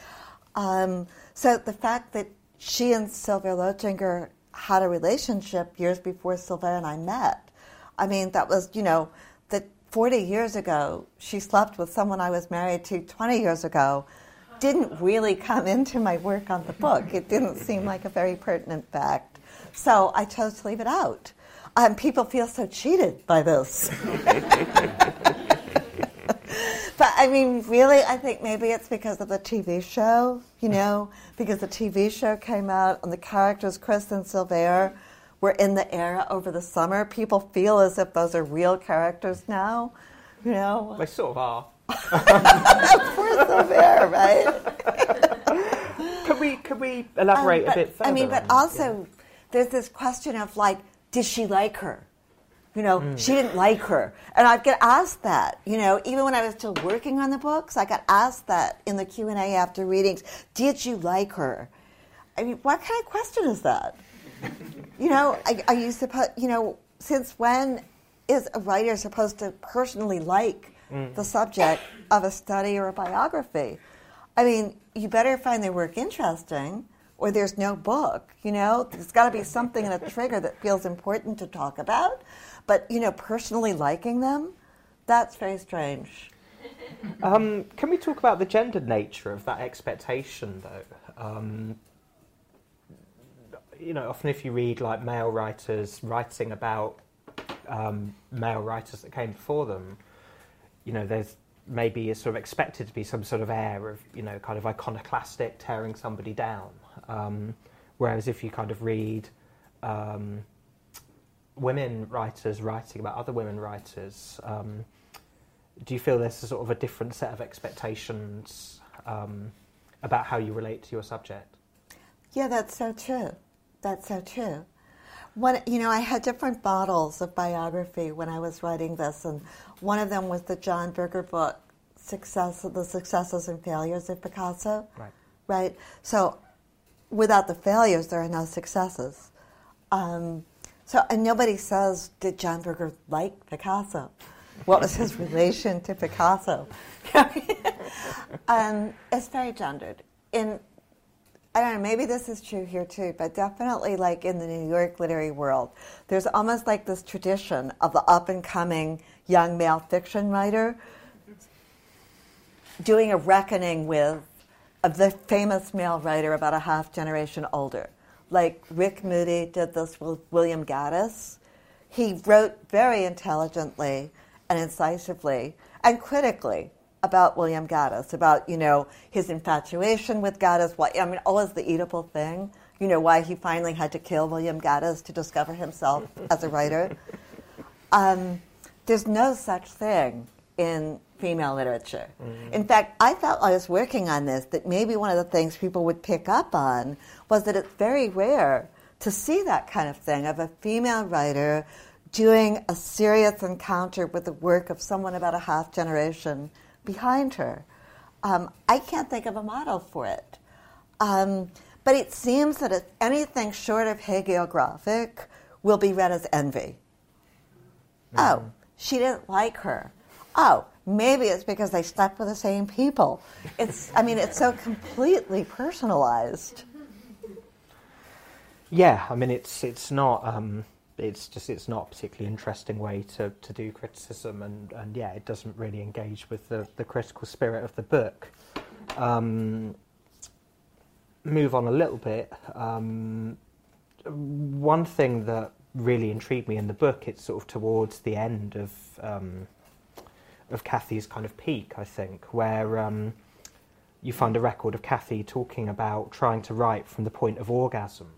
Um, so the fact that she and Sylvère Lotringer had a relationship years before Sylvère and I met, I mean, that was, you know, that 40 years ago, she slept with someone I was married to 20 years ago, didn't really come into my work on the book. It didn't seem like a very pertinent fact. So I chose to leave it out. Um, people feel so cheated by this. but I mean, really, I think maybe it's because of the TV show, you know, because the TV show came out and the characters, Chris and Sylvère, were in the era over the summer. People feel as if those are real characters now, you know. They sort of are. Poor Sylvère, right? Could we could we elaborate Um, but, a bit further? I mean, but on- also there's this question of like, did she like her? You know, Hmm. she didn't like her, and I get asked that. You know, even when I was still working on the books, I got asked that in the Q and A after readings. Did you like her? I mean, what kind of question is that? You know, are, are you supposed? You know, since when is a writer supposed to personally like the subject of a study or a biography? I mean, you better find their work interesting, or there's no book. You know, there's got to be something in a trigger that feels important to talk about. But you know, personally liking them, that's very strange. Um, can we talk about the gendered nature of that expectation, though? Um, you know, often if you read like male writers writing about um, male writers that came before them, you know, there's maybe is sort of expected to be some sort of air of you know, kind of iconoclastic tearing somebody down. Um, whereas if you kind of read um, women writers writing about other women writers. Um, do you feel there's a sort of a different set of expectations um, about how you relate to your subject? Yeah, that's so true. That's so true. One, you know, I had different bottles of biography when I was writing this, and one of them was the John Berger book, "Success: The Successes and Failures of Picasso." Right. Right. So, without the failures, there are no successes. Um, so, and nobody says, "Did John Berger like Picasso? What was his relation to Picasso?" um, it's very gendered. In I don't know, maybe this is true here too, but definitely like in the New York literary world, there's almost like this tradition of the up and coming young male fiction writer doing a reckoning with of the famous male writer about a half generation older. Like Rick Moody did this with William Gaddis. He wrote very intelligently and incisively and critically about William Gaddis, about you know his infatuation with Gaddis. Why I mean, always the Oedipal thing. You know why he finally had to kill William Gaddis to discover himself as a writer. Um, there's no such thing in female literature. In fact, I felt while I was working on this that maybe one of the things people would pick up on was that it's very rare to see that kind of thing of a female writer doing a serious encounter with the work of someone about a half generation behind her. Um, I can't think of a model for it. Um, but it seems that if anything short of hagiographic will be read as envy. Oh, she didn't like her. Oh, maybe it's because they slept with the same people. It's, I mean, it's so completely personalized. Yeah, I mean it's it's not um, it's just it's not a particularly interesting way to, to do criticism, and, and yeah, it doesn't really engage with the, the critical spirit of the book. Um, move on a little bit. Um, one thing that really intrigued me in the book, it's sort of towards the end of um, of Kathy's kind of peak, I think, where um, you find a record of Kathy talking about trying to write from the point of orgasm.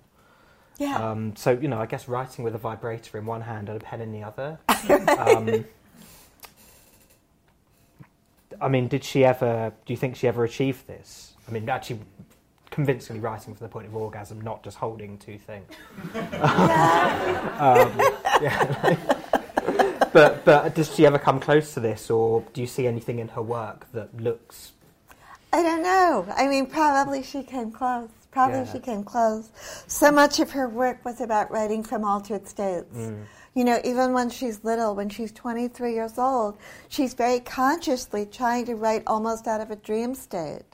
Yeah. Um, so you know, I guess writing with a vibrator in one hand and a pen in the other. um, I mean, did she ever? Do you think she ever achieved this? I mean, actually, convincingly writing from the point of orgasm, not just holding two things. um, yeah. But but does she ever come close to this, or do you see anything in her work that looks? I don't know. I mean, probably she came close. Probably Yeah. she came close. So much of her work was about writing from altered states. Mm. You know, even when she's little, when she's 23 years old, she's very consciously trying to write almost out of a dream state.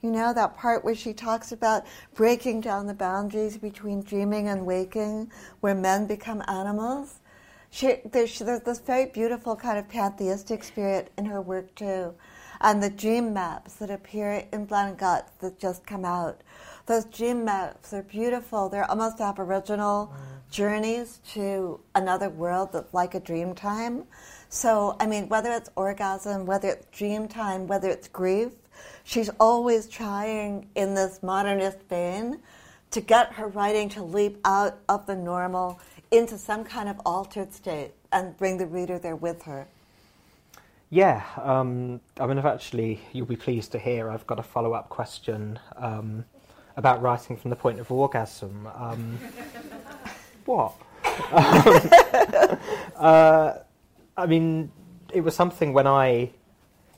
You know, that part where she talks about breaking down the boundaries between dreaming and waking, where men become animals. She, there's, there's this very beautiful kind of pantheistic spirit in her work, too. And the dream maps that appear in Blood and Guts that just come out. Those dream maps are beautiful. They're almost aboriginal mm. journeys to another world that's like a dream time. So, I mean, whether it's orgasm, whether it's dream time, whether it's grief, she's always trying in this modernist vein to get her writing to leap out of the normal into some kind of altered state and bring the reader there with her. Yeah, um, I mean, I've actually, you'll be pleased to hear, I've got a follow up question um, about writing from the point of orgasm. Um, what? uh, I mean, it was something when I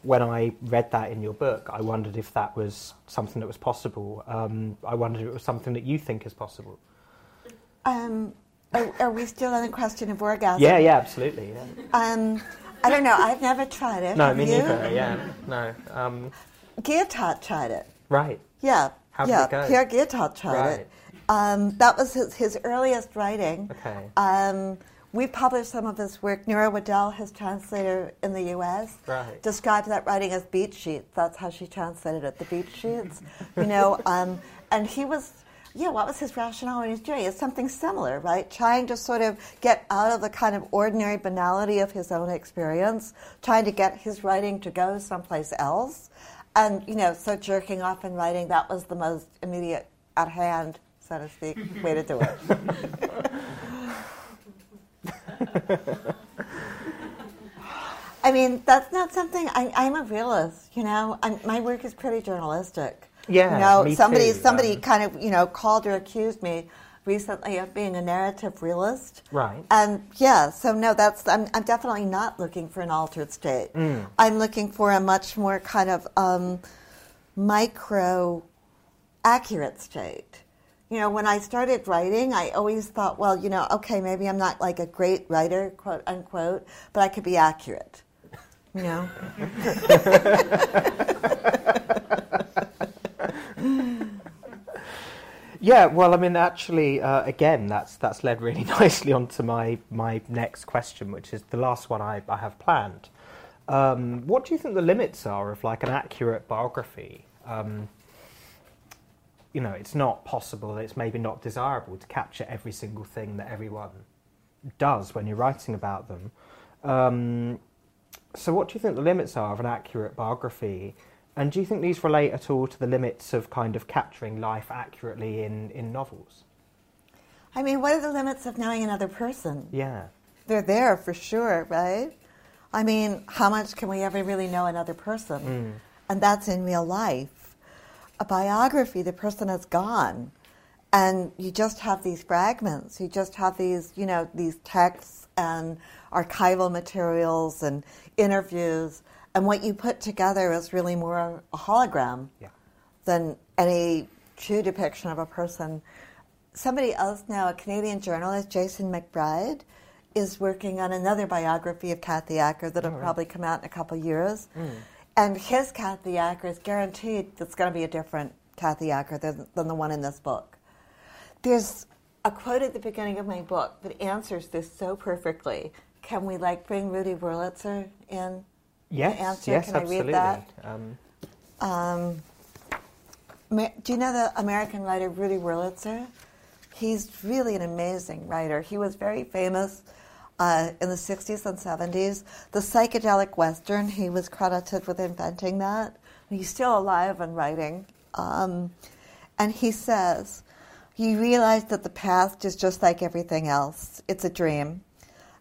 when I read that in your book, I wondered if that was something that was possible. Um, I wondered if it was something that you think is possible. Um, are, are we still on the question of orgasm? Yeah, yeah, absolutely. Yeah. Um, I don't know. I've never tried it. No, me you? neither. Yeah, no. Um, Guyotat tried it. right. Yeah. How did yeah, it go? Pierre Guyotat tried Right. it. Um, that was his, his earliest writing. Okay. Um, we published some of his work. Noura Wedell, his translator in the U.S., Right. described that writing as beat sheets. That's how she translated it, the beat sheets. you know, um, and he was, yeah, what was his rationale when he was doing it? It's something similar, right? Trying to sort of get out of the kind of ordinary banality of his own experience, trying to get his writing to go someplace else. And, you know, so jerking off and writing, that was the most immediate at hand, so to speak, way to do it. I mean, that's not something. I, I'm a realist, you know. I'm, my work is pretty journalistic. Yeah, you know, me somebody too, somebody um, kind of you know called or accused me recently of being a narrative realist. Right. And yeah, so no, that's I'm, I'm definitely not looking for an altered state. Mm. I'm looking for a much more kind of um, micro accurate state. You know, when I started writing, I always thought, well, you know, okay, maybe I'm not like a great writer, quote unquote, but I could be accurate. You know? Yeah, well, I mean, actually, uh, again, that's that's led really nicely onto my my next question, which is the last one I, I have planned. Um, what do you think the limits are of like an accurate biography? Um, you know, it's not possible. It's maybe not desirable to capture every single thing that everyone does when you're writing about them. Um, so, what do you think the limits are of an accurate biography? And do you think these relate at all to the limits of kind of capturing life accurately in, in novels? I mean, what are the limits of knowing another person? Yeah. They're there for sure, right? I mean, how much can we ever really know another person? Hmm. And that's in real life. A biography, the person is gone. And you just have these fragments. You just have these, you know, these texts and archival materials and interviews. And what you put together is really more a hologram Yeah. than any true depiction of a person. Somebody else now, a Canadian journalist, Jason McBride, is working on another biography of Kathy Acker that'll oh, probably come out in a couple of years. Hmm. And his Kathy Acker is guaranteed that's going to be a different Kathy Acker than, than the one in this book. There's a quote at the beginning of my book that answers this so perfectly. Can we like bring Rudy Wurlitzer in? Yes, yes, Can I absolutely. read that? Um, Um, do you know the American writer Rudy Wurlitzer? He's really an amazing writer. He was very famous uh, in the 60s and 70s. The psychedelic Western, he was credited with inventing that. He's still alive and writing. Um, and he says, You realize that the past is just like everything else, it's a dream.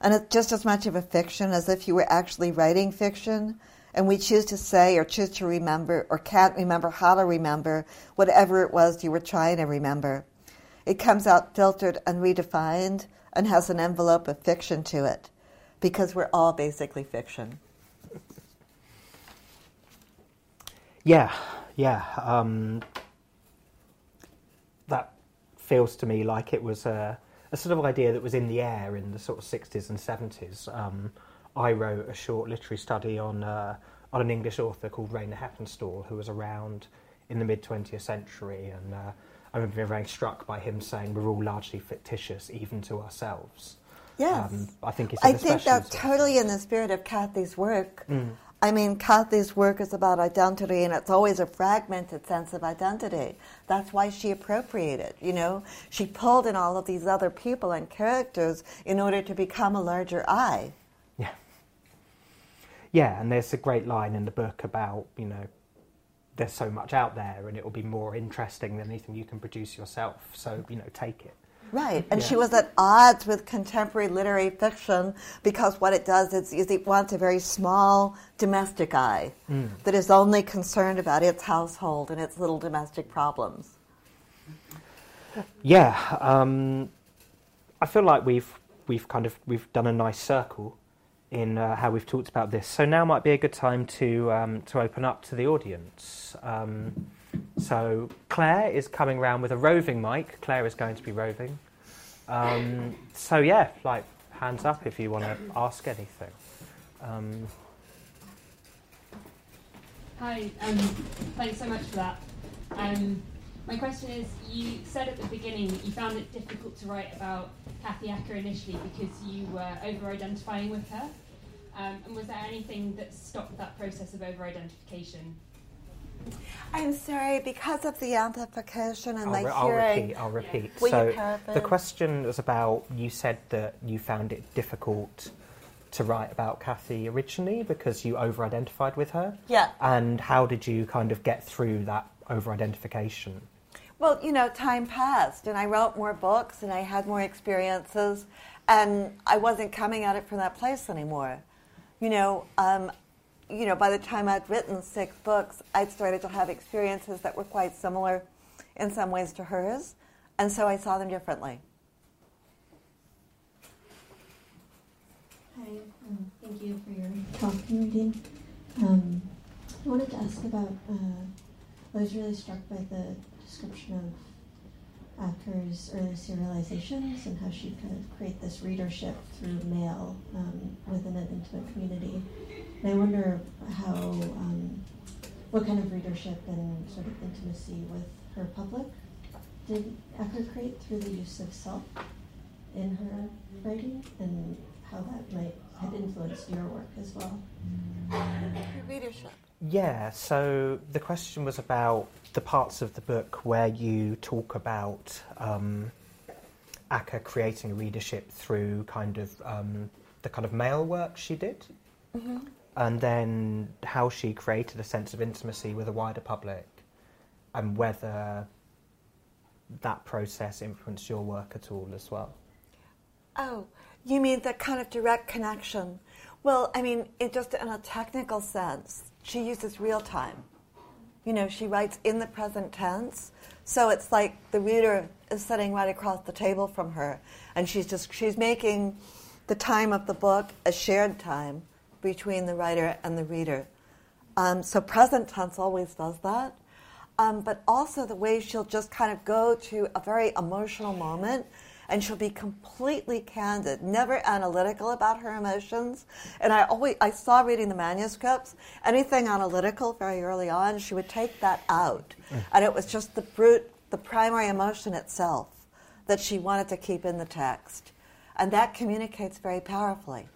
And it's just as much of a fiction as if you were actually writing fiction, and we choose to say or choose to remember or can't remember how to remember whatever it was you were trying to remember. It comes out filtered and redefined and has an envelope of fiction to it because we're all basically fiction. Yeah, yeah. Um, that feels to me like it was a, a sort of idea that was in the air in the sort of 60s and 70s. Um, I wrote a short literary study on, uh, on an English author called Rayner Heppenstall, who was around in the mid 20th century. And uh, I remember being very struck by him saying we're all largely fictitious, even to ourselves. Yes. Um, I think it's I think that's totally in the spirit of Kathy's work. Mm. I mean, Kathy's work is about identity, and it's always a fragmented sense of identity. That's why she appropriated, you know? She pulled in all of these other people and characters in order to become a larger I. Yeah. Yeah, and there's a great line in the book about, you know, there's so much out there and it will be more interesting than anything you can produce yourself. So, you know, take it. Right, and Yeah. she was at odds with contemporary literary fiction because what it does is, is it wants a very small domestic eye Mm. that is only concerned about its household and its little domestic problems. Yeah, um, I feel like we've we've kind of we've done a nice circle in uh, how we've talked about this. So now might be a good time to um, to open up to the audience. Um, so Claire is coming round with a roving mic. Claire is going to be roving. Um, so yeah, like hands up if you want to ask anything. Um, Hi, um, thanks so much for that. Um, my question is, you said at the beginning that you found it difficult to write about Kathy Acker initially because you were over-identifying with her. Um, and was there anything that stopped that process of over-identification? I'm sorry, because of the amplification and I'll, my re- I'll hearing. repeat. I'll repeat. Will so the question was about you said that you found it difficult to write about Kathy originally because you over-identified with her. Yeah. And how did you kind of get through that over-identification? Well, you know, time passed and I wrote more books and I had more experiences and I wasn't coming at it from that place anymore. You know, um, you know, by the time I'd written six books, I'd started to have experiences that were quite similar in some ways to hers, and so I saw them differently. Hi, um, thank you for your talk and. Um, I wanted to ask about. Uh, I was really struck by the description of Acker's early serializations and how she kind of create this readership through mail um, within an intimate community. And I wonder how, um, what kind of readership and sort of intimacy with her public did Acker create through the use of self in her writing, and how that might have influenced your work as well. Readership. Yeah, so the question was about the parts of the book where you talk about um, Acker creating a readership through kind of um, the kind of mail work she did, and then how she created a sense of intimacy with a wider public, and whether that process influenced your work at all as well. Oh, you mean that kind of direct connection? Well, I mean, it just in a technical sense, she uses real time. You know, she writes in the present tense, so it's like the reader is sitting right across the table from her, and she's just she's making the time of the book a shared time between the writer and the reader. Um, so present tense always does that. Um, but also the way she'll just kind of go to a very emotional moment and she'll be completely candid, never analytical about her emotions. And I always I saw reading the manuscripts, anything analytical very early on, she would take that out. And it was just the brute, the primary emotion itself that she wanted to keep in the text. And that communicates very powerfully.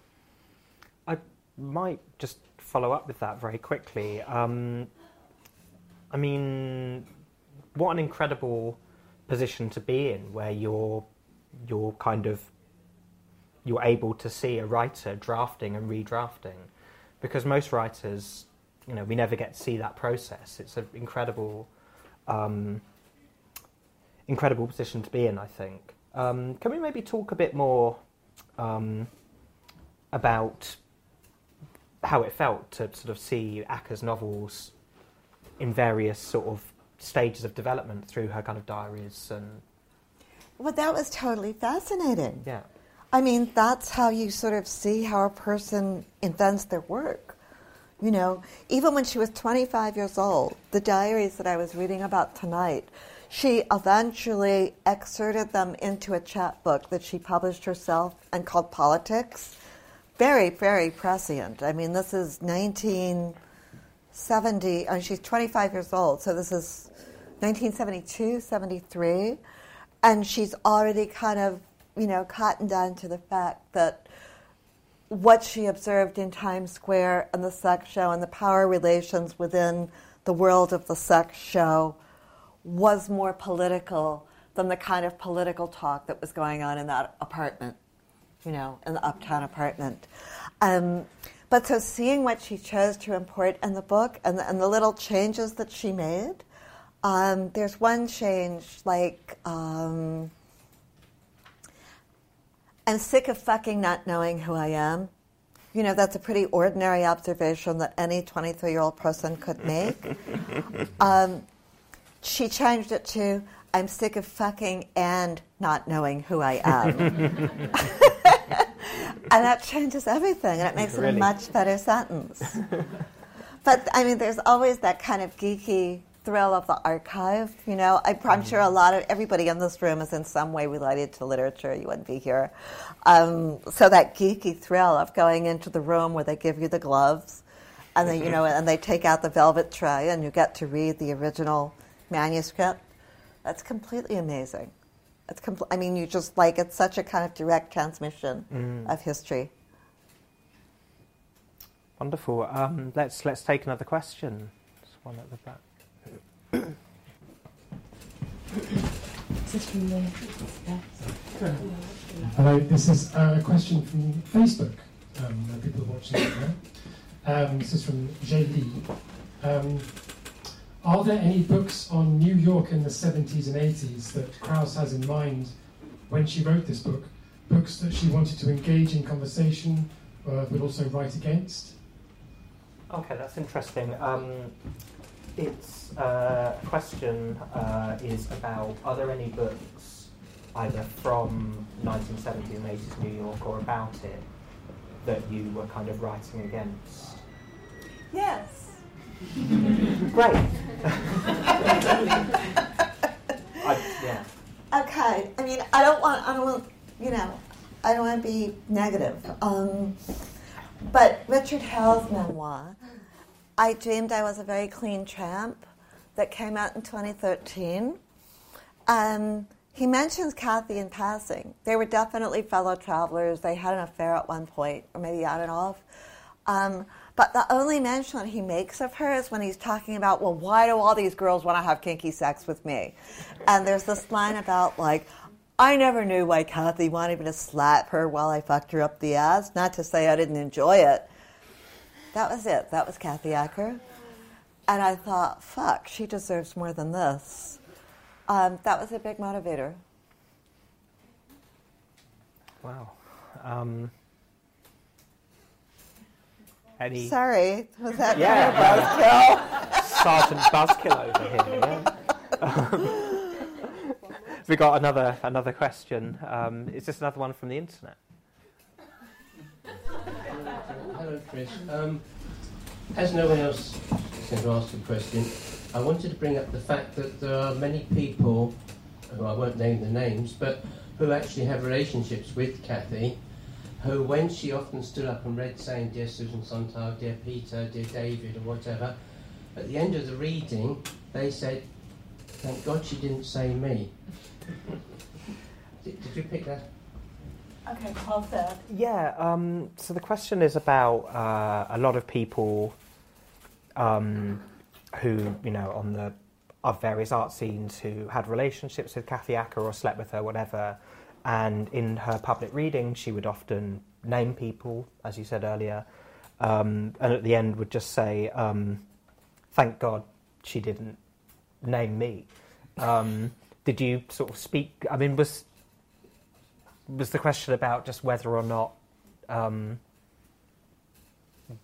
Might just follow up with that very quickly. Um, I mean, what an incredible position to be in where you're you're kind of you're able to see a writer drafting and redrafting. Because most writers you know we never get to see that process. It's an incredible um, incredible position to be in i think. Um, can we maybe talk a bit more um, about how it felt to sort of see Acker's novels in various sort of stages of development through her kind of diaries and well that was totally fascinating. Yeah. I mean that's how you sort of see how a person invents their work. You know even when she was 25 years old the diaries that i was reading about tonight she eventually excerpted them into a chapbook that she published herself and called politics very very prescient. I mean this is 1970 and uh, she's 25 years old so this is 1972, 73, and she's already kind of, you know, cottoned on to the fact that what she observed in Times Square and the sex show and the power relations within the world of the sex show was more political than the kind of political talk that was going on in that apartment, you know, in the uptown apartment. Um, but so seeing what she chose to import in the book and the, and the little changes that she made, um, there's one change, like, um, I'm sick of fucking not knowing who I am. You know, that's a pretty ordinary observation that any 23 year old person could make. um, she changed it to, I'm sick of fucking and not knowing who I am. and that changes everything, and it makes really? it a much better sentence. but, I mean, there's always that kind of geeky thrill of the archive. You know, I, am mm-hmm. sure a lot of everybody in this room is in some way related to literature. You wouldn't be here. Um, so that geeky thrill of going into the room where they give you the gloves, and then you know, and they take out the velvet tray, and you get to read the original manuscript. That's completely amazing. It's compl- I mean, you just like it's such a kind of direct transmission mm. of history. Wonderful. Um, let's let's take another question. There's one at the back. Hello, this is a question from Facebook. Um, people are watching it now. Um, this is from Jay Lee. Um, are there any books on New York in the 70s and 80s that Kraus has in mind when she wrote this book? Books that she wanted to engage in conversation uh, but also write against? Okay, that's interesting. Um, its uh, question uh, is about are there any books either from 1970s and 80s New York or about it that you were kind of writing against? Yes. Great. I, yeah. Okay. I mean, I don't want. I don't want. You know, I don't want to be negative. Um, but Richard Hell's memoir I dreamed I was a very clean tramp that came out in 2013. Um, he mentions Kathy in passing. They were definitely fellow travelers. They had an affair at one point, or maybe on and off. Um, but the only mention he makes of her is when he's talking about, well, why do all these girls want to have kinky sex with me? And there's this line about, like, I never knew why Kathy wanted me to slap her while I fucked her up the ass. Not to say I didn't enjoy it, that was it. That was Kathy Acker. And I thought, fuck, she deserves more than this. Um, that was a big motivator. Wow. Um, any? Sorry, was that yeah, Sergeant Buzzkill over here? Yeah? we got another another question. Um, is this another one from the internet? Hello, Chris. Um, as no one else is going to ask a question, I wanted to bring up the fact that there are many people, who I won't name the names, but who actually have relationships with Kathy, who, when she often stood up and read, saying, Dear Susan Sontag, Dear Peter, Dear David, or whatever, at the end of the reading, they said, Thank God she didn't say me. Did, did you pick that? Okay, Paul said. Yeah, um, so the question is about uh, a lot of people um, who, you know, on the of various art scenes who had relationships with Kathy Acker or slept with her, whatever. And in her public reading, she would often name people, as you said earlier, um, and at the end would just say, um, "Thank God she didn't name me." Um, did you sort of speak? I mean, was was the question about just whether or not um,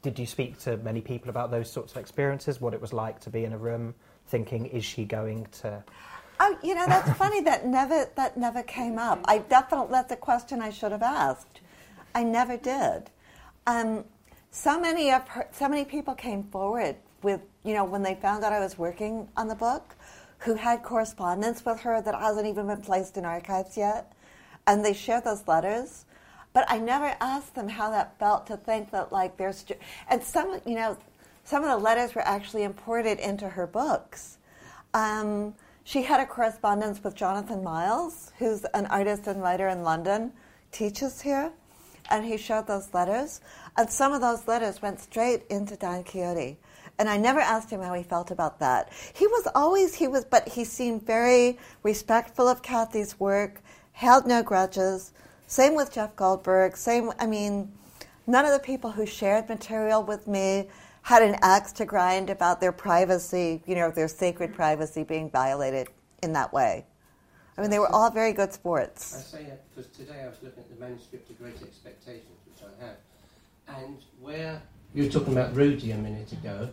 did you speak to many people about those sorts of experiences? What it was like to be in a room thinking, "Is she going to?" Oh, you know that's funny. That never that never came up. I definitely that's a question I should have asked. I never did. Um, so many of her, so many people came forward with you know when they found out I was working on the book, who had correspondence with her that hasn't even been placed in archives yet, and they shared those letters. But I never asked them how that felt to think that like there's and some you know some of the letters were actually imported into her books. Um, she had a correspondence with Jonathan Miles, who's an artist and writer in London, teaches here, and he showed those letters. And some of those letters went straight into Don Quixote. And I never asked him how he felt about that. He was always, he was, but he seemed very respectful of Kathy's work, held no grudges. Same with Jeff Goldberg. Same, I mean, none of the people who shared material with me had an axe to grind about their privacy, you know, their sacred privacy being violated in that way. I mean, they were all very good sports. I say that because today I was looking at the manuscript of Great Expectations, which I have, and where you were talking about Rudy a minute ago,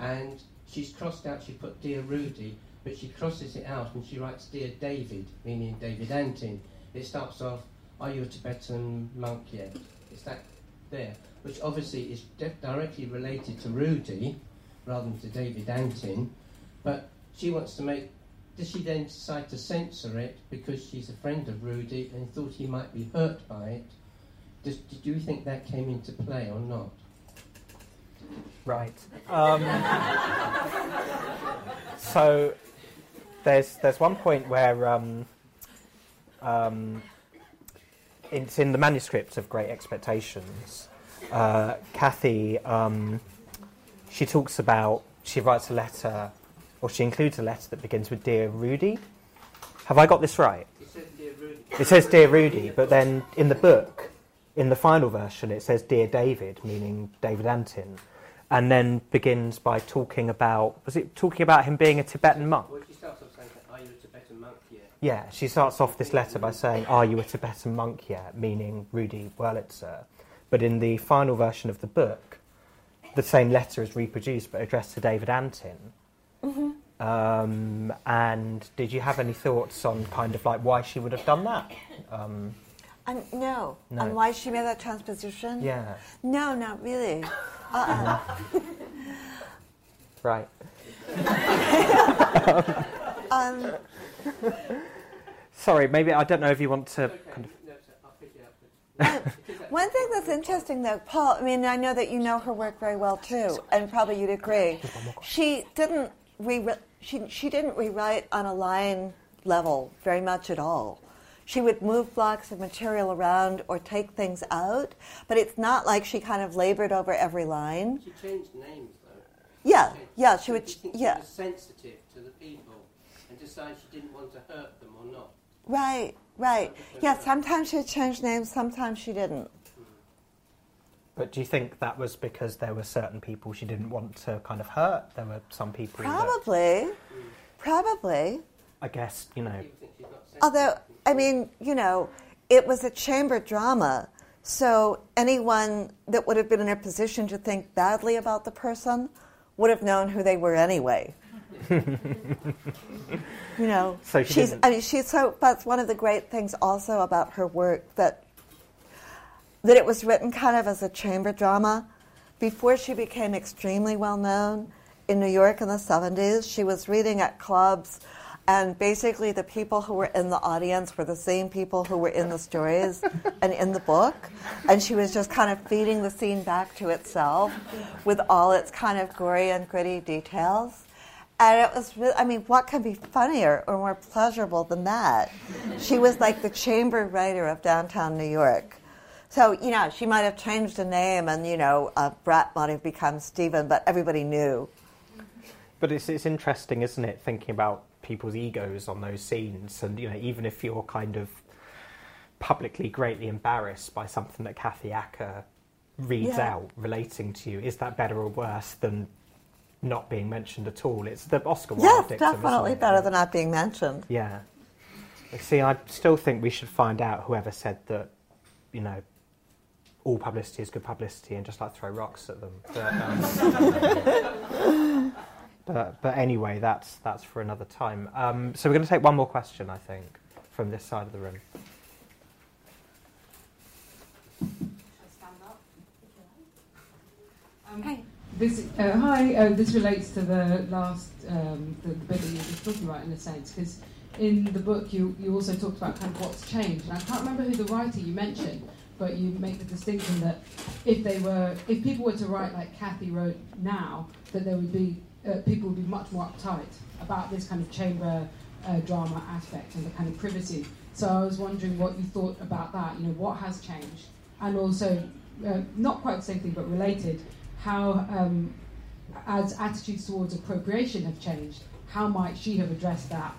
and she's crossed out, she put Dear Rudy, but she crosses it out and she writes Dear David, meaning David Antin. It starts off, Are you a Tibetan monk yet? Is that there? Which obviously is directly related to Rudy rather than to David Antin, but she wants to make. Does she then decide to censor it because she's a friend of Rudy and thought he might be hurt by it? Does, did you think that came into play or not? Right. Um, so there's there's one point where um, um, it's in the manuscript of Great Expectations. Uh, Kathy um, she talks about she writes a letter, or she includes a letter that begins with "Dear Rudy." Have I got this right? It says Dear Rudy. It says "Dear Rudy," but then in the book, in the final version, it says "Dear David," meaning David Antin and then begins by talking about was it talking about him being a Tibetan monk? Well, she starts off saying, "Are you a Tibetan monk yet?" Yeah, she starts off this letter by saying, "Are you a Tibetan monk yet?" Meaning Rudy Wurlitzer. But in the final version of the book, the same letter is reproduced but addressed to David Antin. Mm-hmm. Um, and did you have any thoughts on kind of like why she would have done that? Um, Um, no. No. And why she made that transposition? yeah, No, not really. Uh-uh. right. um, Sorry, maybe I don't know if you want to kind of. No, so I'll pick it up. but- one thing that's interesting, though, Paul. I mean, I know that you know her work very well too, and probably you'd agree. She didn't re- she she didn't rewrite on a line level very much at all. She would move blocks of material around or take things out, but it's not like she kind of labored over every line. She changed names though. Yeah, Changed- yeah, she would. Yeah, She was sensitive to the people and decided she didn't want to hurt them or not. right, right. Yeah, sometimes she changed names, sometimes she didn't. But do you think that was because there were certain people she didn't want to kind of hurt? There were some people that Probably, probably. I guess you know. People think she's not sensitive. Although, I mean, you know, it was a chamber drama, so anyone that would have been in a position to think badly about the person would have known who they were anyway. you know, So she she's. didn't- I mean, she's so. That's one of the great things also about her work that that it was written kind of as a chamber drama. Before she became extremely well known in New York in the 70s, she was reading at clubs, and basically the people who were in the audience were the same people who were in the stories and in the book. And she was just kind of feeding the scene back to itself with all its kind of gory and gritty details. And it was really, I mean, what can be funnier or more pleasurable than that? She was like the chamber writer of downtown New York. So, you know, she might have changed the name and, you know, uh, Brett might have become Stephen, but everybody knew. But it's, it's interesting, isn't it, thinking about people's egos on those scenes. And, you know, even if you're kind of publicly greatly embarrassed by something that Kathy Acker reads Yeah. out relating to you, is that better or worse than not being mentioned at all? It's the Oscar Wilde Yes, dictum, definitely isn't it? better than not being mentioned. Yeah. See, I still think we should find out whoever said that, you know, all publicity is good publicity and just like throw rocks at them. But, um, but, but anyway, that's, that's for another time. Um, so we're going to take one more question, I think, from this side of the room. Hey. This, uh, hi, uh, this relates to the last, um, the, the bit that you were just talking about in a sense, because in the book you, you also talked about kind of what's changed. And I can't remember who the writer you mentioned, but you make the distinction that if they were, if people were to write like Kathy wrote now, that there would be, uh, people would be much more uptight about this kind of chamber uh, drama aspect and the kind of privacy. So I was wondering what you thought about that, you know, what has changed? And also, uh, not quite the same thing, but related, how, um, as attitudes towards appropriation have changed, how might she have addressed that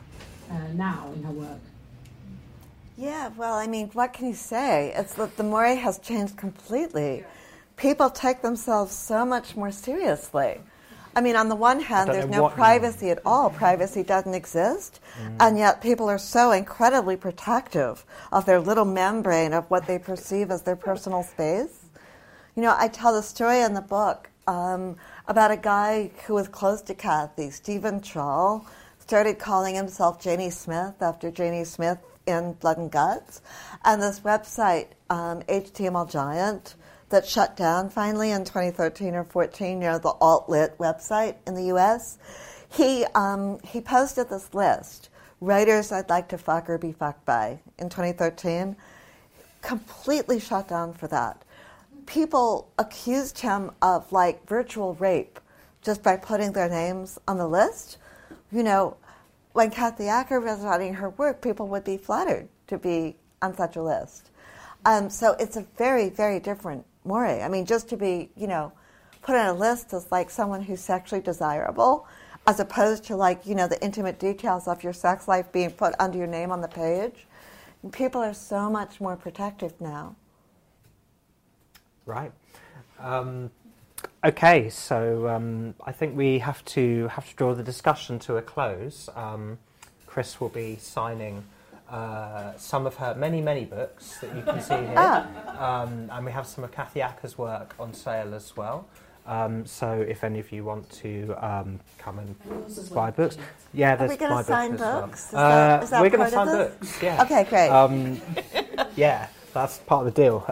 uh, now in her work? Yeah, well, I mean, what can you say? It's that the Maury has changed completely. People take themselves so much more seriously. I mean, on the one hand, there's no what you privacy at all. Privacy doesn't exist. And yet, people are so incredibly protective of their little membrane of what they perceive as their personal space. You know, I tell the story in the book um, about a guy who was close to Kathy, Stephen Chall, started calling himself Janey Smith after Janey Smith in Blood and Guts. And this website, um, HTML Giant, that shut down finally in 2013 or 14, you know, the alt-lit website in the U.S., he, um, he posted this list, writers I'd like to fuck or be fucked by, in 2013 completely shut down for that. People accused him of like virtual rape just by putting their names on the list. You know, when Kathy Acker was writing her work, people would be flattered to be on such a list. Um, so it's a very, very different Maury. I mean, just to be, you know, put on a list as like someone who's sexually desirable, as opposed to like, you know, the intimate details of your sex life being put under your name on the page. And people are so much more protective now. Right. Um, okay, so um, I think we have to have to draw the discussion to a close. Um, Chris will be signing uh, some of her many, many books that you can see here, Ah. um, and we have some of Kathy Acker's work on sale as well. Um, so if any of you want to um, come and buy books, yeah, Are we going my to sign books as well. books? Is Uh, that, is that we're going to of sign this? books. Yeah. Okay, great. Um, yeah, that's part of the deal.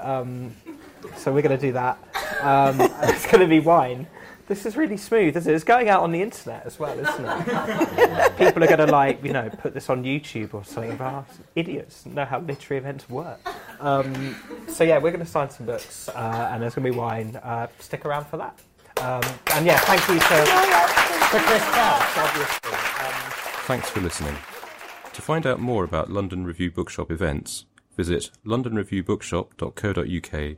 So we're going to do that. Um, it's going to be wine. This is really smooth, isn't it? It's going out on the internet as well, isn't it? People are going to like, you know, put this on YouTube or something. About idiots know how literary events work. Um, so yeah, we're going to sign some books, uh, and there's going to be wine. Uh, stick around for that. Um, and yeah, thank you to, to Chris Kraus, obviously. Um, Thanks for listening. To find out more about London Review Bookshop events, visit londonreviewbookshop.co.uk